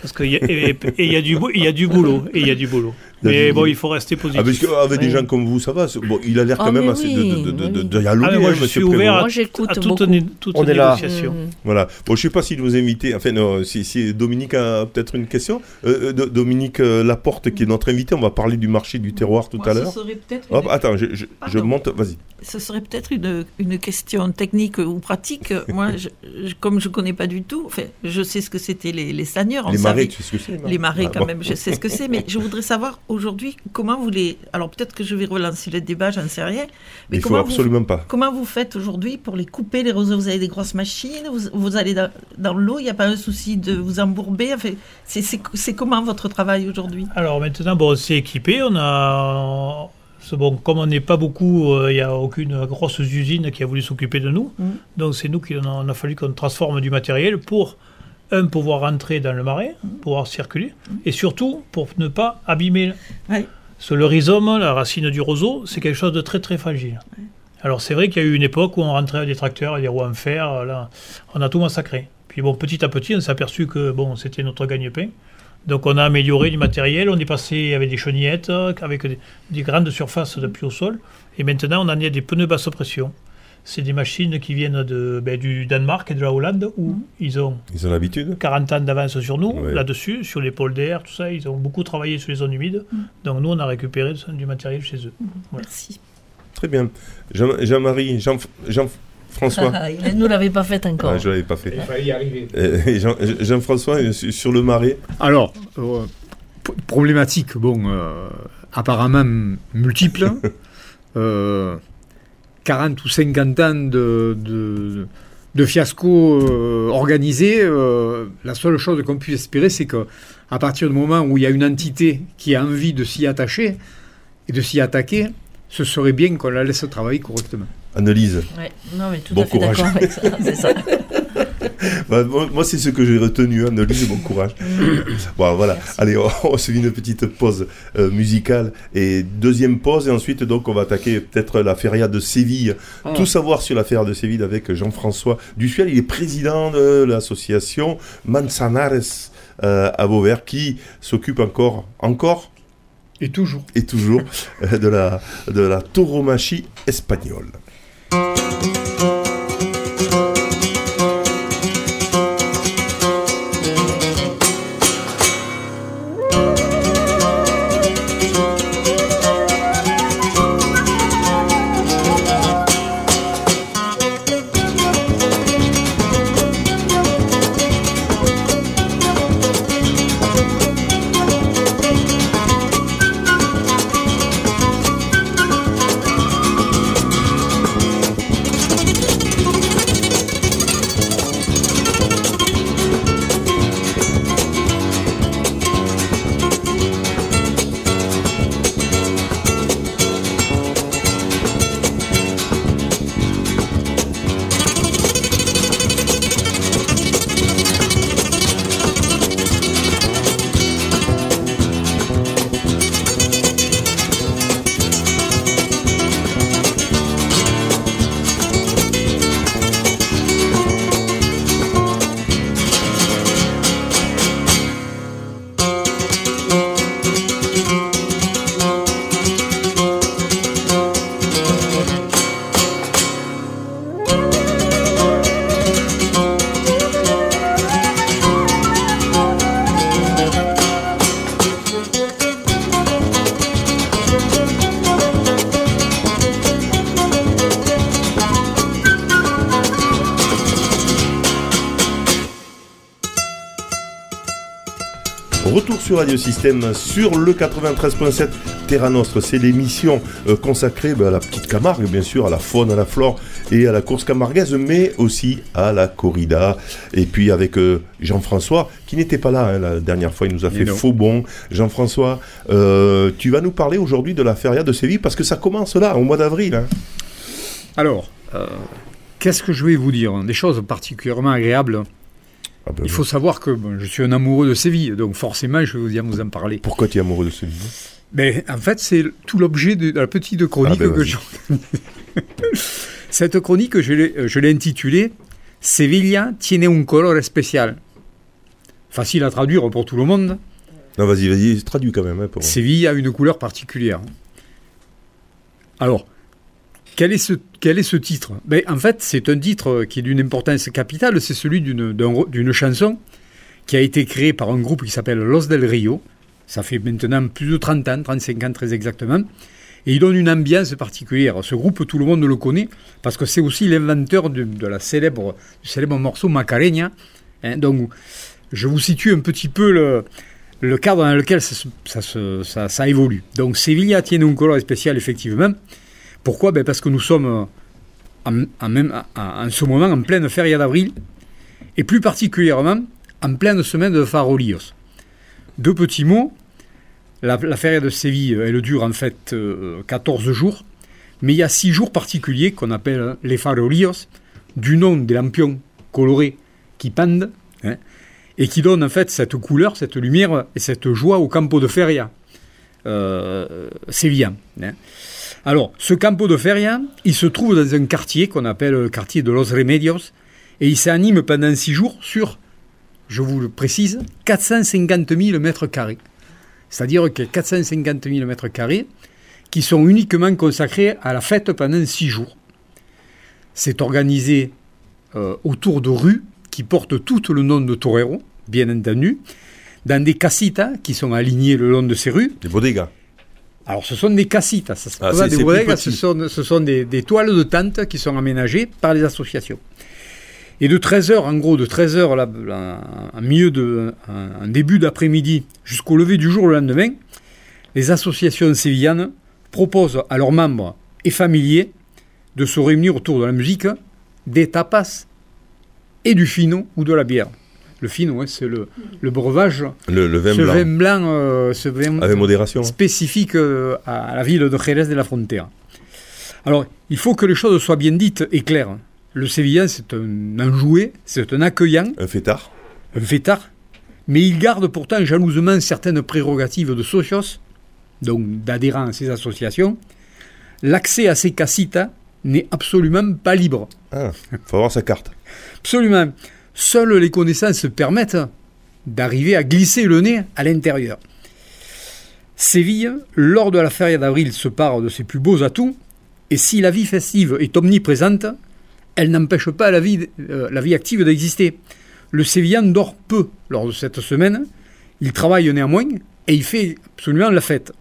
S5: Parce qu'il y, a- et- et il y, a du bou- il y a du boulot. Et il y a du boulot. Mais bon, il faut rester positif.
S1: Ah, parce qu'avec des gens comme vous, ça va. Bon, il a l'air
S3: Ah,
S1: quand même assez
S3: oui,
S1: de, dialoguer,
S5: Ah, moi, je
S1: monsieur
S5: suis ouvert
S1: Prévost.
S5: à,
S3: Moi, j'écoute
S5: à toute,
S3: beaucoup.
S5: né- toute
S4: On est là.
S5: négociation.
S3: Mhm.
S1: Voilà. Bon, je sais pas si vous invitez. Enfin, non, si, si Dominique a peut-être une question. Euh, euh, Do- Dominique euh, Laporte, qui est notre invité, on va parler du marché du terroir tout
S7: Moi,
S1: à l'heure. attends, je, je, je
S7: Pardon.
S1: monte. Vas-y.
S7: ce serait peut-être une, une question technique ou pratique. Moi, je- je- comme je connais pas du tout, enfin, je sais ce que c'était les, les
S1: Les marais, tu sais ce que c'est
S7: Les marais,
S1: Ah,
S7: quand même, je sais ce que c'est, mais je voudrais savoir aujourd'hui comment vous les. Alors peut-être que je vais relancer le débat, j'en sais rien. Mais
S1: Il faut
S7: comment vous,
S1: absolument pas.
S7: comment vous faites aujourd'hui pour les couper, les roseaux Vous avez des grosses machines, vous, vous allez dans, dans l'eau, il n'y a pas un souci de vous embourber. Enfin, c'est- comment votre travail aujourd'hui?
S5: Alors maintenant, bon, c'est équipé. On a. Bon, comme on n'est pas beaucoup, euh, il n'y a aucune grosse usine qui a voulu s'occuper de nous.
S7: Mhm.
S5: Donc c'est nous qui on a, on a fallu qu'on transforme du matériel pour, un, pouvoir rentrer dans le marais, pouvoir circuler, et surtout pour ne pas abîmer.
S7: Ouais.
S5: Parce que le rhizome, la racine du roseau, c'est quelque chose de très très fragile. Alors c'est vrai qu'il y a eu une époque où on rentrait à des tracteurs, des roues en fer, là, on a tout massacré. Puis bon, petit à petit, on s'est aperçu que bon, c'était notre gagne-pain. Donc on a amélioré du matériel, on est passé avec des chenillettes, avec des, des grandes surfaces d'appui au sol, et maintenant on en a des pneus basse pression. C'est des machines qui viennent de, ben, du Danemark et de la Hollande, où ils ont
S1: Ils ont l'habitude.
S5: 40 ans d'avance sur nous,
S1: Ouais.
S5: là-dessus, sur les pôles d'air, tout ça, ils ont beaucoup travaillé sur les zones humides. Donc nous, on a récupéré du matériel chez eux.
S7: Merci.
S1: Très bien. Jean- Jean-Marie, Jean, Jean-François.
S3: Ah, il ne nous l'avait pas fait encore.
S1: Ah, je l'avais pas fait.
S2: Il fallait y arriver.
S1: Euh, Jean- Jean-François, euh, sur le marais.
S2: Alors, euh, problématique, bon, euh, apparemment multiple. (laughs) Euh, 40 ou 50 ans de, de, de fiasco euh, organisé. euh, la seule chose qu'on puisse espérer, c'est que à partir du moment où il y a une entité qui a envie de s'y attacher et de s'y attaquer, ce serait bien qu'on la laisse travailler correctement.
S1: Analyse.
S3: Ouais, non, mais tout
S1: Bon
S3: à fait
S1: courage.
S3: d'accord avec ça. C'est ça. (laughs) (laughs)
S1: Bah, moi, c'est ce que j'ai retenu, Analyse, bon courage. (laughs) bon, voilà. Allez, on, on se fait une petite pause euh, musicale. Et deuxième pause, et ensuite, donc, on va attaquer peut-être la feria de Séville. Tout savoir sur la feria de Séville avec Jean-François Dussuel. Il est président de l'association Manzanares euh, à Vauvert, qui s'occupe encore, encore
S2: Et toujours.
S1: et toujours euh, de la, de la tauromachie espagnole. Retour sur Radio Système sur le 93.7 Terra Nostre. C'est l'émission euh, consacrée bah, à la petite Camargue, bien sûr, à la faune, à la flore et à la course camarguaise, mais aussi à la corrida. Et puis avec euh, Jean-François, qui n'était pas là hein, la dernière fois, il nous a fait faux bon. Jean-François, euh, tu vas nous parler aujourd'hui de la feria de Séville parce que ça commence là, au mois d'avril. hein.
S2: Alors, euh, qu'est-ce que je vais vous dire? Des choses particulièrement agréables.
S1: Ah ben
S2: Il
S1: oui.
S2: faut savoir que bon, je suis un amoureux de Séville, donc forcément, je vais vous, en parler.
S1: Pourquoi tu es amoureux de Séville?
S2: Mais en fait, c'est tout l'objet de la petite chronique
S1: Ah ben,
S2: que je... (laughs) Cette chronique, je l'ai je l'ai intitulée Sevilla tiene un color especial. Facile à traduire pour tout le monde.
S1: Non, vas-y, vas-y, traduis quand même. hein, pour...
S2: Séville a une couleur particulière. Alors, quel est ce, quel est ce titre? Ben, En fait, c'est un titre qui est d'une importance capitale, c'est celui d'une d'un- d'une chanson qui a été créée par un groupe qui s'appelle Los del Rio. Ça fait maintenant plus de 30 ans, 35 ans très exactement. Et il donne une ambiance particulière. Ce groupe, tout le monde le connaît, parce que c'est aussi l'inventeur de, de la célèbre, du célèbre morceau Macarena. Hein, donc, je vous situe un petit peu le, le cadre dans lequel ça, ça, ça- ça évolue. Donc Sevilla tiene un color spécial, effectivement. Pourquoi ben Parce que nous sommes euh, en, ce moment en pleine feria d'avril, et plus particulièrement en pleine semaine de Farolios. Deux petits mots. La, la feria de Séville, elle dure en fait euh, 14 jours, mais il y a six jours particuliers qu'on appelle les Farolios, du nom des lampions colorés qui pendent, hein, et qui donnent en fait cette couleur, cette lumière et cette joie au campo de feria euh, sévillan. hein. Alors, ce campo de feria, il se trouve dans un quartier qu'on appelle le quartier de Los Remedios, et il s'anime pendant six jours sur, je vous le précise, 450 000 mètres carrés. C'est-à-dire que 450 000 mètres carrés qui sont uniquement consacrés à la fête pendant six jours. C'est organisé euh, autour de rues qui portent tout le nom de Torero, bien entendu, dans des casitas qui sont alignées le long de ces rues.
S1: Des bodegas.
S2: Alors, ce sont des casitas, ça
S1: Ah,
S2: pas des bodegas, ce sont, ce sont des, des toiles de tente qui sont aménagées par les associations. Et de 13h, en gros, de 13h là, là, en milieu de, en, en début d'après-midi jusqu'au lever du jour le lendemain, les associations sévillanes proposent à leurs membres et familiers de se réunir autour de la musique, des tapas et du fino ou de la bière. Le fino, hein, c'est le, le breuvage,
S1: Le, le vin
S2: ce
S1: blanc.
S2: vin blanc, euh, ce vin
S1: Avec modération.
S2: spécifique euh, à la ville de Jerez de la Frontera. Alors, il faut que les choses soient bien dites et claires. Le Sévillan, c'est un enjoué, c'est un accueillant,
S1: Un fêtard.
S2: un fêtard, mais il garde pourtant jalousement certaines prérogatives de socios, donc d'adhérents à ces associations. L'accès à ces casitas n'est absolument pas libre.
S1: Ah, faut avoir sa carte.
S2: Absolument. Seules les connaissances permettent d'arriver à glisser le nez à l'intérieur. Séville, lors de la feria d'avril, se part de ses plus beaux atouts, et si la vie festive est omniprésente, elle n'empêche pas la vie, euh, la vie active d'exister. Le Sévillan dort peu lors de cette semaine, il travaille néanmoins, et il fait absolument la fête.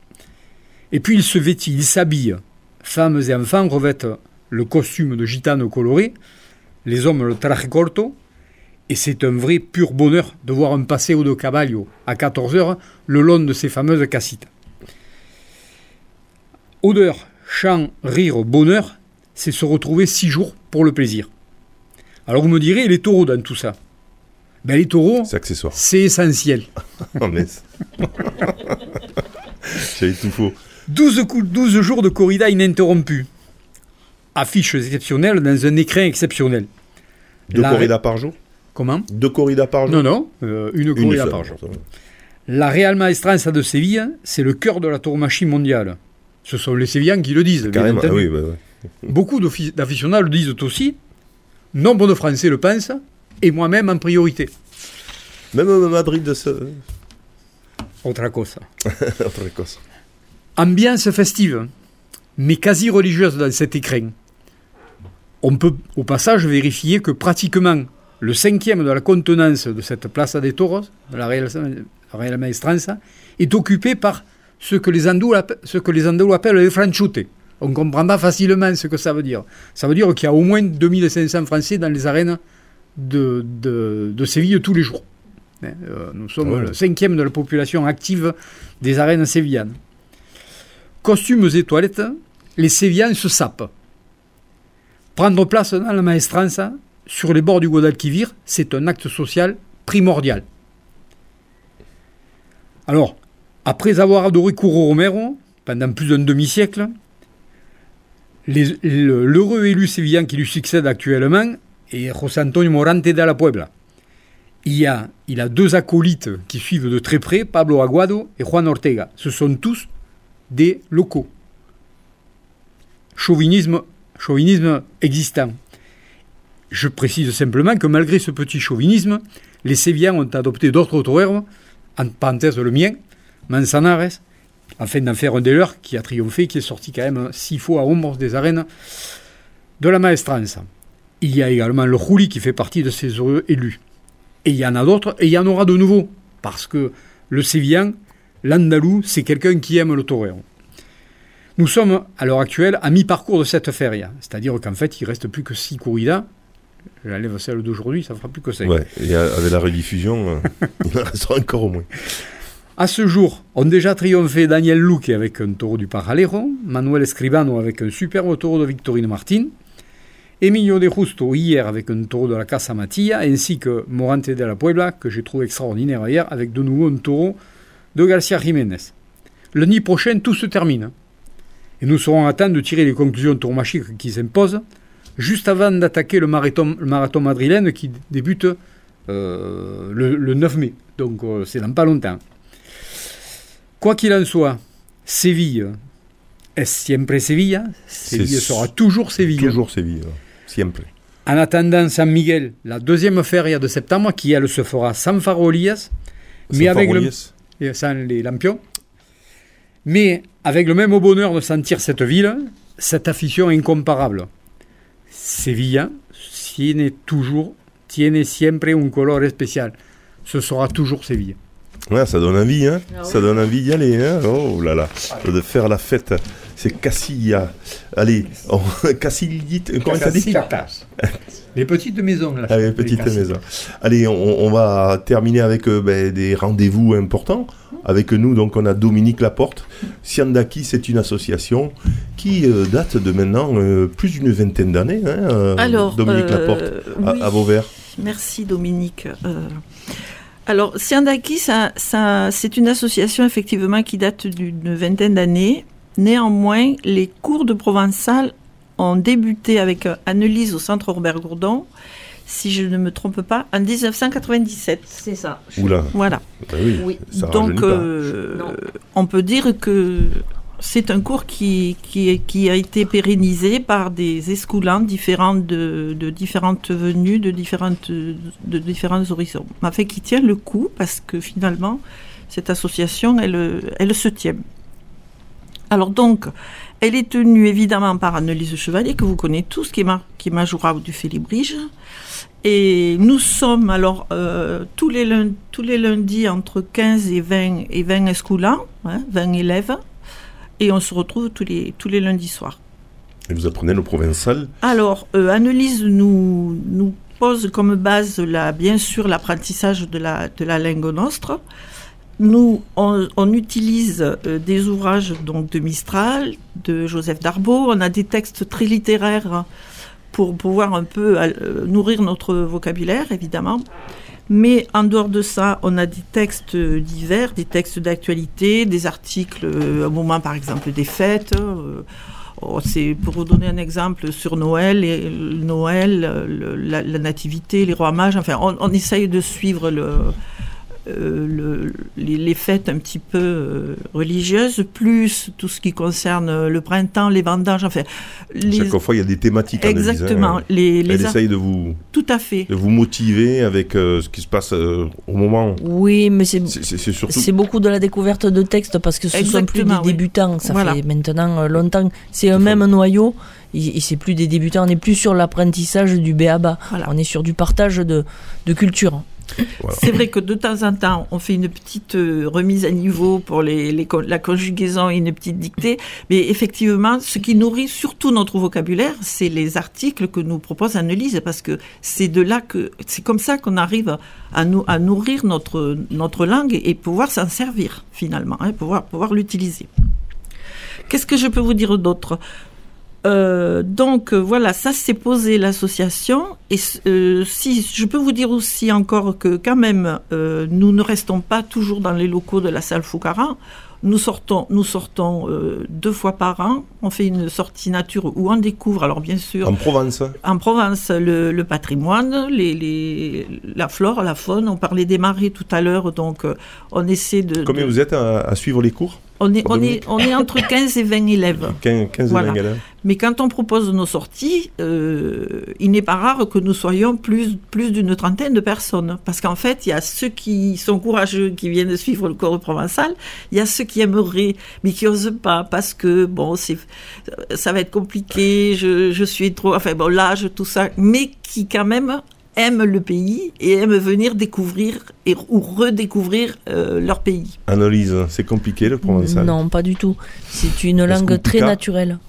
S2: Et puis il se vêtit, il s'habille. Femmes et enfants revêtent le costume de gitane coloré, les hommes le traje corto, et c'est un vrai pur bonheur de voir un paseo de caballo à 14h le long de ces fameuses casitas. Odeur, chant, rire, bonheur, c'est se retrouver six jours pour le plaisir. Alors vous me direz, les taureaux dans tout ça? Ben, Les taureaux,
S1: C'est accessoire.
S2: c'est essentiel. (laughs)
S1: Oh, mais... (laughs) J'avais tout faux.
S2: 12, coups, 12 jours de corrida ininterrompue. Affiches exceptionnelles dans un écrin exceptionnel.
S1: Deux corridas par jour?
S2: Comment
S1: Deux corridas par jour
S2: Non, non, euh, une
S1: Une
S2: corrida
S1: seule,
S2: par jour. La Real Maestranza de Séville, c'est le cœur de la tauromachie mondiale. Ce sont les Sévillans qui le disent. bien.
S1: Ah
S2: entendu.
S1: oui, bah, ouais. (laughs)
S2: Beaucoup d'aficionados le disent aussi. Nombre de Français le pensent, et moi-même en priorité.
S1: Même à Madrid, de ce...
S2: Autre cosa. (laughs)
S1: Autre chose.
S2: Ambiance festive, mais quasi religieuse dans cet écrin. On peut au passage vérifier que pratiquement le cinquième de la contenance de cette Plaza de Toros, de la Real, Maestranza, est occupé par ce que les Andalous, appe- ce que les appellent les franchute. On comprend pas facilement ce que ça veut dire. Ça veut dire qu'il y a au moins 2500 Français dans les arènes de, de, de Séville tous les jours. hein. Euh, nous sommes le cinquième de la population active des arènes sévillanes. Costumes et toilettes, les Sévillans se sapent. Prendre place dans la maestranza, sur les bords du Guadalquivir, c'est un acte social primordial. Alors, après avoir adoré Curro Romero pendant plus d'un demi-siècle, l'heureux élu sévillan qui lui succède actuellement est José Antonio Morante de la Puebla. Il, a, deux acolytes qui suivent de très près, Pablo Aguado et Juan Ortega. Ce sont tous des locaux. Chauvinisme existant. Je précise simplement que malgré ce petit chauvinisme, les Sévillans ont adopté d'autres autoherbes, en parenthèse le mien, Manzanares, afin d'en faire un des leurs qui a triomphé, qui est sorti quand même six fois à ombre des arènes de la Maestranza. Il y a également le Juli qui fait partie de ces heureux élus. Et il y en a d'autres, et il y en aura de nouveaux, parce que le Sévillan, l'Andalou, c'est quelqu'un qui aime le torero. Nous sommes, à l'heure actuelle, à mi-parcours de cette feria, c'est-à-dire qu'en fait, il reste plus que six corridas. J'enlève celle d'aujourd'hui, ça fera plus que cinq.
S1: Ouais, et avec la rediffusion, euh, (laughs) il en restera encore au moins.
S2: À ce jour, ont déjà triomphé Daniel Luque avec un taureau du Paralero, Manuel Escribano avec un superbe taureau de Victorine Martin, Emilio de Justo hier avec un taureau de la Casa Matilla, ainsi que Morante de la Puebla, que j'ai trouvé extraordinaire hier, avec de nouveau un taureau de Garcia Jiménez. Lundi prochain, tout se termine. Et nous serons à temps de tirer les conclusions tourmachiques qui s'imposent, juste avant d'attaquer le marathon, le marathon madrilène qui débute euh, le, le 9 mai. Donc euh, c'est dans pas longtemps. Quoi qu'il en soit, Séville est siempre. Séville?
S1: C'est
S2: sera toujours Séville.
S1: Toujours Séville, siempre.
S2: En attendant San Miguel, la deuxième feria de septembre, qui elle se fera sans farolias, mais
S1: Sans
S2: avec le, sans les lampions. Mais avec le même bonheur de sentir cette ville, cette affition incomparable. Sevilla tiene toujours, tiene siempre un color especial. Ce sera toujours Séville.
S1: Ouais, ça donne envie, hein. Ça donne envie d'y aller, hein. Oh là là, de faire la fête. C'est Cassilla. Allez, on... (laughs) Cassillite, comment t'as dit (laughs)
S2: Les petites maisons, là.
S1: Allez, petite maison. Allez, on, on va terminer avec euh, ben, des rendez-vous importants. Avec nous, donc, on a Dominique Laporte. Siandaki, c'est une association qui euh, date de maintenant euh, plus d'une vingtaine d'années. Hein, euh,
S7: Alors,
S1: Dominique
S7: euh,
S1: Laporte, à,
S7: oui.
S1: à Vauvert.
S7: Merci Dominique. Euh, alors, Siandaki, ça, ça, c'est une association effectivement qui date d'une vingtaine d'années. Néanmoins, les cours de provençal ont débuté avec euh, Annelise au centre Robert Gourdon, si je ne me trompe pas, en 1997.
S3: C'est ça.
S1: Oula,
S7: Voilà.
S1: ben oui,
S3: Oui.
S1: ça rajeunit
S7: Donc,
S1: pas.
S7: euh, on peut dire que c'est un cours qui, qui, qui a été pérennisé par des escoulants différents de, de différentes venues, de, différentes, de différents horizons. Mais fait qui tient le coup parce que finalement, cette association, elle, elle se tient. Alors donc, elle est tenue évidemment par Annelise Chevalier, que vous connaissez tous, qui est, ma, qui est du Félibrige. Et nous sommes alors euh, tous, les lundis, tous les lundis entre 15 et 20, et 20 escoulants, hein, 20 élèves, et on se retrouve tous les, tous les lundis soirs.
S1: Et vous apprenez le provençal?
S7: Alors, euh, Annelise nous, nous pose comme base, la, bien sûr, l'apprentissage de la, de la langue nostre. Nous, on, utilise euh, des ouvrages donc, de Mistral, de Joseph Darbo. On a des textes très littéraires pour pouvoir un peu euh, nourrir notre vocabulaire, évidemment. Mais en dehors de ça, on a des textes divers, des textes d'actualité, des articles euh, au moment, par exemple, des fêtes. euh, oh, c'est pour vous donner un exemple sur Noël, et Noël, euh, la, nativité, les rois mages. Enfin, on, on essaye de suivre le, euh, le- les, les fêtes un petit peu euh, religieuses, plus tout ce qui concerne euh, le printemps, les vendanges. Enfin, les,
S1: Chaque fois, il y a des thématiques. Annelise, hein.
S7: exactement. Les, les
S1: Elle essaye de vous,
S7: tout à fait.
S1: de vous motiver avec euh, ce qui se passe euh, au moment.
S3: Oui, mais c'est
S1: surtout.
S3: c'est beaucoup de la découverte de textes parce que ce sont plus des
S7: Exactement, oui.
S3: débutants. Ça
S7: Voilà.
S3: fait maintenant euh, longtemps. C'est un même noyau. Et, et c'est plus des débutants. On n'est plus sur l'apprentissage du béaba.
S7: Voilà.
S3: On est sur du partage de, de culture.
S7: C'est vrai que de temps en temps, on fait une petite euh, remise à niveau pour les, la conjugaison et une petite dictée. Mais effectivement, ce qui nourrit surtout notre vocabulaire, c'est les articles que nous propose Annelise, parce que c'est de là que, c'est comme ça qu'on arrive à, nous, à nourrir notre, notre langue et pouvoir s'en servir finalement, hein, pouvoir, pouvoir l'utiliser. Qu'est-ce que je peux vous dire d'autre? Euh, donc euh, voilà, ça s'est posé l'association. Et euh, si je peux vous dire aussi encore que quand même, euh, nous ne restons pas toujours dans les locaux de la salle Foucaran. Nous sortons, nous sortons euh, deux fois par an. On fait une sortie nature où on découvre, alors bien sûr,
S1: En Provence.
S7: en Provence, le, le patrimoine, les, les, la flore, la faune. On parlait des marées tout à l'heure, donc euh, on essaie de.
S1: Combien
S7: de-
S1: vous êtes à, à suivre les cours?
S7: On est, on, est, on est entre 15 et 20 élèves. (laughs)
S1: 15, 15
S7: Voilà.
S1: et 20 élèves.
S7: Mais quand on propose nos sorties, euh, il n'est pas rare que nous soyons plus, plus d'une trentaine de personnes. Parce qu'en fait, il y a ceux qui sont courageux, qui viennent suivre le cours provençal. Il y a ceux qui aimeraient, mais qui n'osent pas parce que, bon, c'est, ça va être compliqué, je, je suis trop, enfin bon, l'âge, tout ça. Mais qui quand même aiment le pays et aiment venir découvrir et, ou redécouvrir euh, leur pays.
S1: Analyse, c'est compliqué le provençal.
S3: Non, pas du tout. C'est une langue très naturelle.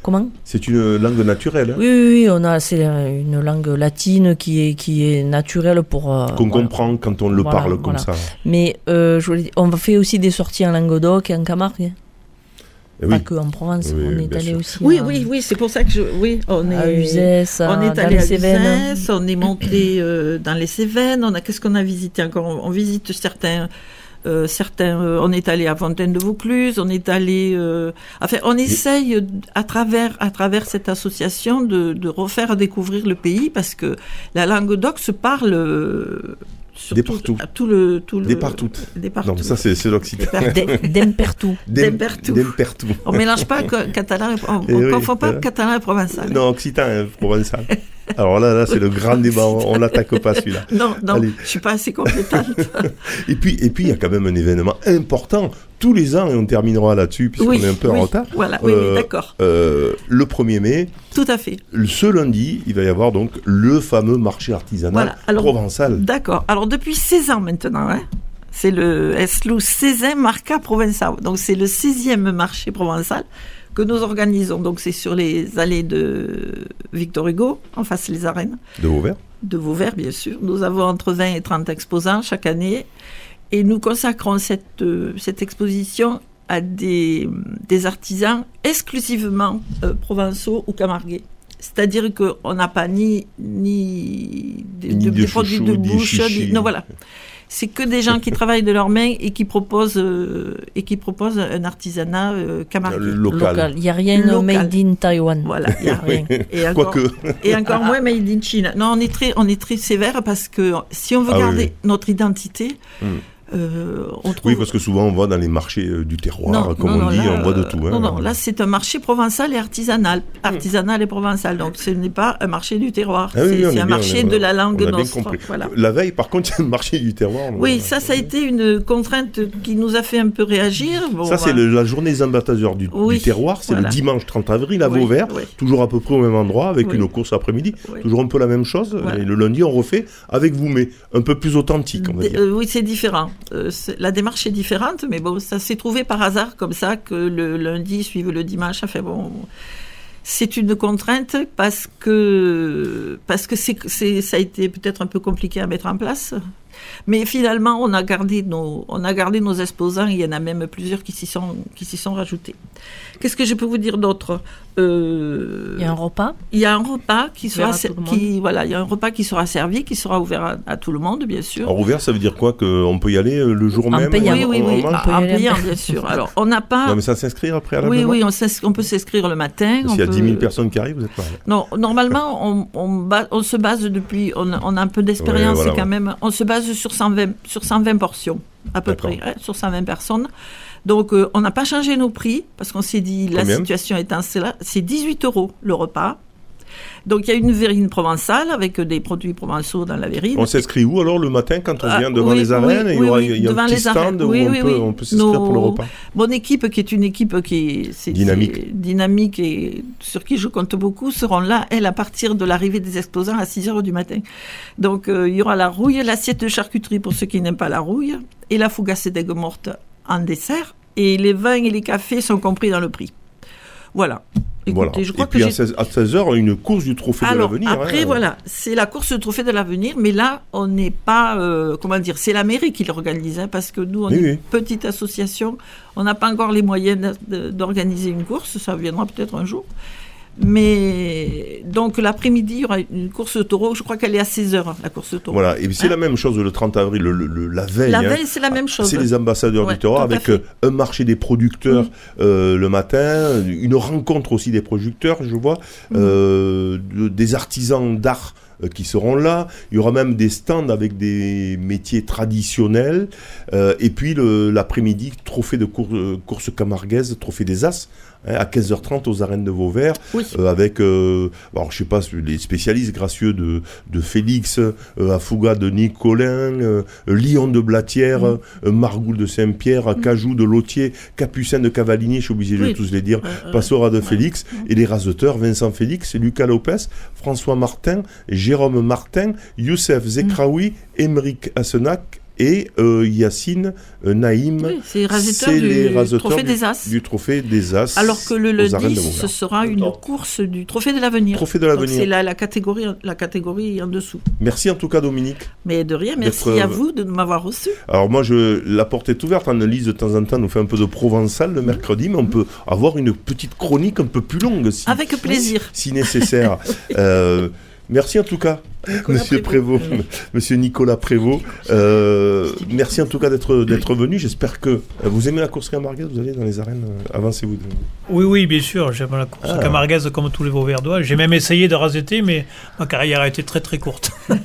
S3: Comment?
S1: C'est une langue naturelle hein,
S3: oui, oui, oui, on a c'est une langue latine qui est qui est naturelle pour euh,
S1: qu'on
S3: voilà.
S1: comprend quand on le
S3: Voilà,
S1: parle comme
S3: voilà.
S1: ça.
S3: Mais euh, je voulais dire, on fait aussi des sorties en Languedoc et en Camargue,
S1: Eh
S3: pas que en Provence.
S1: Oui,
S3: on est allé
S1: sûr.
S3: aussi
S7: Oui,
S3: à,
S7: oui, oui, c'est pour ça que je, oui, on est
S3: à Uzès, à-
S7: On est
S3: dans
S7: allé
S3: les
S7: à
S3: Cévennes.
S7: Uzès, on est monté euh, dans les Cévennes. On a qu'est-ce qu'on a visité encore? On, on visite certains. euh, certains, euh, on est allé à Fontaine de Vaucluse, on est allé, euh, enfin, on essaye à travers à travers cette association de, de refaire découvrir le pays parce que la langue d'oc se parle euh,
S1: Des
S7: tout-
S1: partout.
S7: tout le tout le
S1: Des partout.
S7: des partout.
S1: Non, ça c'est c'est l'occitan.
S3: D'Em-
S7: partout.
S1: Des partout.
S7: On mélange pas catalan, et, on, on
S1: oui,
S7: confond pas
S1: voilà.
S7: catalan et provençal.
S1: Non, occitan, hein, provençal. (laughs) (laughs) Alors là, là c'est le grand débat, on, l'attaque pas celui-là.
S7: Non, non,
S1: Allez.
S7: je suis pas assez compétente. (laughs)
S1: Et puis, et puis, il y a quand même un événement important tous les ans, et on terminera là-dessus, puisqu'on
S7: oui,
S1: est un peu
S7: oui,
S1: en retard.
S7: Voilà, oui,
S1: Euh,
S7: d'accord.
S1: Euh, le 1er mai,
S7: Tout à fait.
S1: ce lundi, il va y avoir donc le fameux marché artisanal
S7: Voilà, alors-
S1: provençal.
S7: D'accord. Alors, depuis 16 ans maintenant, hein, c'est le Eslou 16 Marca Provençal? Donc, c'est le 16e marché provençal que nous organisons. Donc, c'est sur les allées de Victor Hugo, en face les arènes.
S1: De Vauvert.
S7: de Vauvert, bien sûr. Nous avons entre 20 et 30 exposants chaque année et nous consacrons cette, euh, cette exposition à des, des artisans exclusivement euh, provençaux ou camarguais. C'est-à-dire qu'on n'a pas ni, ni de-
S1: de
S7: des produits de bouche, ni- non voilà. C'est que des gens qui travaillent de leurs mains et qui proposent, euh, et qui proposent un artisanat euh, camarguais.
S1: Euh, local.
S3: Local. Il n'y a rien
S7: Local.
S3: made in Taiwan.
S7: Voilà, il y a (laughs) rien. Et encore,
S1: Quoique,
S7: et encore moins made in China. Non, on est très, on est très sévère parce que si on veut
S1: Ah
S7: garder
S1: oui.
S7: notre identité,
S1: Hmm.
S7: Euh, on trouve.
S1: oui, parce que souvent on va dans les marchés euh, du terroir,
S7: Non,
S1: comme
S7: non,
S1: on
S7: non,
S1: dit,
S7: là,
S1: on voit de tout. hein.
S7: Non, non, là c'est un marché provençal et artisanal. Artisanal et provençal. Donc ce n'est pas un marché du terroir.
S1: Ah oui,
S7: c'est un
S1: bien,
S7: marché de la langue
S1: on a bien
S7: nostre.
S1: compris.
S7: Voilà.
S1: La veille, par contre, il y a le marché du terroir.
S7: Oui, ça, ça a été une contrainte qui nous a fait un peu réagir. Bon,
S1: Ça, c'est
S7: bah,
S1: la journée des ambassadeurs du,
S7: Oui,
S1: du terroir. C'est
S7: voilà.
S1: le dimanche 30 avril à
S7: oui,
S1: Vauvert.
S7: oui,
S1: Toujours à peu près au même endroit, avec
S7: Oui.
S1: une course après-midi.
S7: oui.
S1: Toujours un peu la même chose.
S7: Voilà.
S1: Et le lundi, on refait avec vous, mais un peu plus authentique, on va dire.
S7: euh, oui, c'est différent. Euh, la démarche est différente, mais bon, ça s'est trouvé par hasard comme ça que le lundi suive le dimanche. Enfin bon, c'est une contrainte parce que parce que c'est- ça a été peut-être un peu compliqué à mettre en place. Mais finalement, on a gardé nos, on a gardé nos exposants. Il y en a même plusieurs qui s'y sont, qui s'y sont rajoutés. Qu'est-ce que je peux vous dire d'autre? Euh,
S3: Il y a un repas.
S7: il y a un repas qui sera,
S3: à
S7: qui, voilà, il y a un repas qui sera servi, qui sera ouvert à, à tout le monde, bien sûr.
S1: Alors, ouvert, ça veut dire quoi? Qu'on peut y aller euh, le jour
S3: En
S1: même?
S3: payant.
S7: oui, oui,
S1: on-
S7: oui,
S1: on
S3: peut y
S7: en payant, bien sûr. (laughs) Alors, on n'a pas.
S1: Non, mais ça s'inscrire préalablement
S7: Oui, oui, on, on peut s'inscrire le matin. on
S1: S'il y a
S7: peut-
S1: 10 000 personnes qui arrivent, vous êtes pas là.
S7: Non, normalement, on, on, on se base depuis. On, a- on a un peu d'expérience
S1: Ouais, voilà,
S7: quand
S1: ouais.
S7: même. On se base sur 120, sur 120 portions, à peu près, hein, sur 120 personnes. Donc, euh, on n'a pas changé nos prix parce qu'on s'est dit la situation étant cela. C'est 18 euros le repas. Donc il y a une verrine provençale avec des produits provençaux dans la verrine.
S1: On s'inscrit où alors le matin quand on
S7: Ah,
S1: vient devant
S7: oui,
S1: les arènes
S7: oui,
S1: Il y aura
S7: oui,
S1: il y a un petit stand où on peut,
S7: oui.
S1: on peut s'inscrire pour le repas.
S7: Mon équipe, qui est une équipe qui est
S1: Dynamique.
S7: et sur qui je compte beaucoup, seront là, elle, à partir de l'arrivée des exposants à 6 heures du matin. Donc, euh, il y aura la rouille, l'assiette de charcuterie pour ceux qui n'aiment pas la rouille, et la fougasse d'aigues mortes en dessert. Et les vins et les cafés sont compris dans le prix. Voilà. Écoutez,
S1: Voilà.
S7: je crois
S1: Et puis
S7: que
S1: à
S7: j'ai
S1: 16, à 16h, une course du trophée de l'avenir.
S7: après,
S1: hein.
S7: voilà, c'est la course du trophée de l'avenir, mais là, on n'est pas, euh, comment dire, c'est la mairie qui l'organise, hein, parce que nous, on
S1: Oui,
S7: est
S1: oui.
S7: une petite association, on n'a pas encore les moyens d'organiser une course, ça viendra peut-être un jour. Mais donc l'après-midi, il y aura une course de taureau, je crois qu'elle est à 16h, la course de taureau.
S1: Voilà, et c'est
S7: Hein
S1: la même chose le 30 avril, le- le- la veille.
S7: La
S1: hein.
S7: veille, c'est la même chose.
S1: C'est les ambassadeurs
S7: Ouais,
S1: du
S7: à
S1: avec euh, un marché des producteurs
S7: Mm.
S1: euh, le matin, une rencontre aussi des producteurs, je vois,
S7: Mm.
S1: euh, de- des artisans d'art qui seront là. Il y aura même des stands avec des métiers traditionnels. Euh, et puis l'après-midi, trophée de cour- euh, course camarguaise, trophée des As. Hein, à 15h30 aux arènes de Vauvert,
S7: Oui.
S1: euh, avec, euh, alors je sais pas, les spécialistes gracieux de, de Félix, euh, Afouga de Nicolin, Lyon de Blatière,
S7: Mm.
S1: Margoul de Saint-Pierre, Cajou de Lautier, Capucin de Cavaligny, je suis obligé de tous les dire, Passora de. Félix, et les raseteurs, Vincent Félix, Lucas Lopez, François Martin, Jérôme Martin, Youssef Zekraoui, Émeric Assenac et euh, Yacine euh, Naïm.
S7: Oui, c'est les raseteurs du trophée
S1: du-
S7: des As.
S1: Du trophée des As.
S7: Alors que le lundi, ce sera une course du trophée de l'avenir.
S1: Trophée de l'avenir.
S7: C'est la, la, catégorie, la catégorie en dessous.
S1: Merci en tout cas Dominique.
S7: Mais de rien, merci à vous de m'avoir reçu.
S1: Alors moi, je, la porte est ouverte. Annelise, de temps en temps, nous fait un peu de provençal le mercredi, mais on peut avoir une petite chronique un peu plus longue si,
S7: Avec plaisir.
S1: si nécessaire. (laughs) Euh, merci en tout cas,
S7: Nicolas
S1: Monsieur
S7: Prévost.
S1: Prévost, Monsieur Nicolas Prévost. Euh, merci en tout cas d'être d'être venu. J'espère que euh, vous aimez la course camarguaise. Vous allez dans les arènes. euh, Avancez-vous.
S5: Oui, oui, bien sûr, j'aime la course
S1: Ah.
S5: comme tous les Vauverdois. J'ai même essayé de raseter, mais ma carrière a été très très courte. (laughs)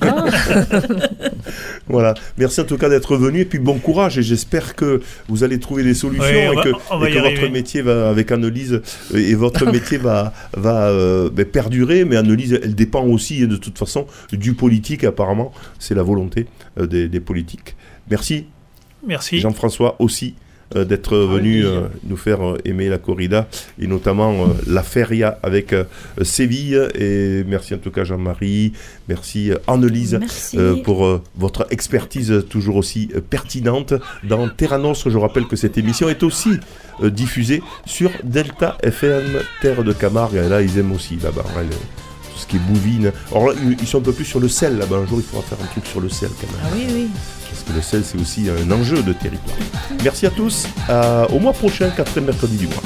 S1: Voilà. Merci en tout cas d'être venu et puis bon courage et j'espère que vous allez trouver des solutions
S5: Oui,
S1: et que, et votre métier va avec Annelise euh, et votre (laughs) métier va va euh, ben, perdurer. Mais Annelise, elle dépend aussi de toute façon du politique. Apparemment, c'est la volonté euh, des, des politiques. Merci
S5: Merci.
S1: Jean-François aussi euh, d'être venu euh, nous faire euh, aimer la corrida et notamment euh, la feria avec euh, Séville. Et merci en tout cas Jean-Marie, merci euh, Annelise
S3: Merci.
S1: euh, pour euh, votre expertise toujours aussi euh, pertinente dans Terra Nostre. Je rappelle que cette émission est aussi euh, diffusée sur Delta FM Terre de Camargue. Et là, ils aiment aussi là-bas. Ce qui est bouvine. Alors là, ils- sont un peu plus sur le sel là-bas. Un jour, il faudra faire un truc sur le sel quand même.
S3: Ah oui, oui.
S1: Parce que le sel, c'est aussi un enjeu de territoire. Merci à tous. À- au mois prochain, quatrième mercredi du mois.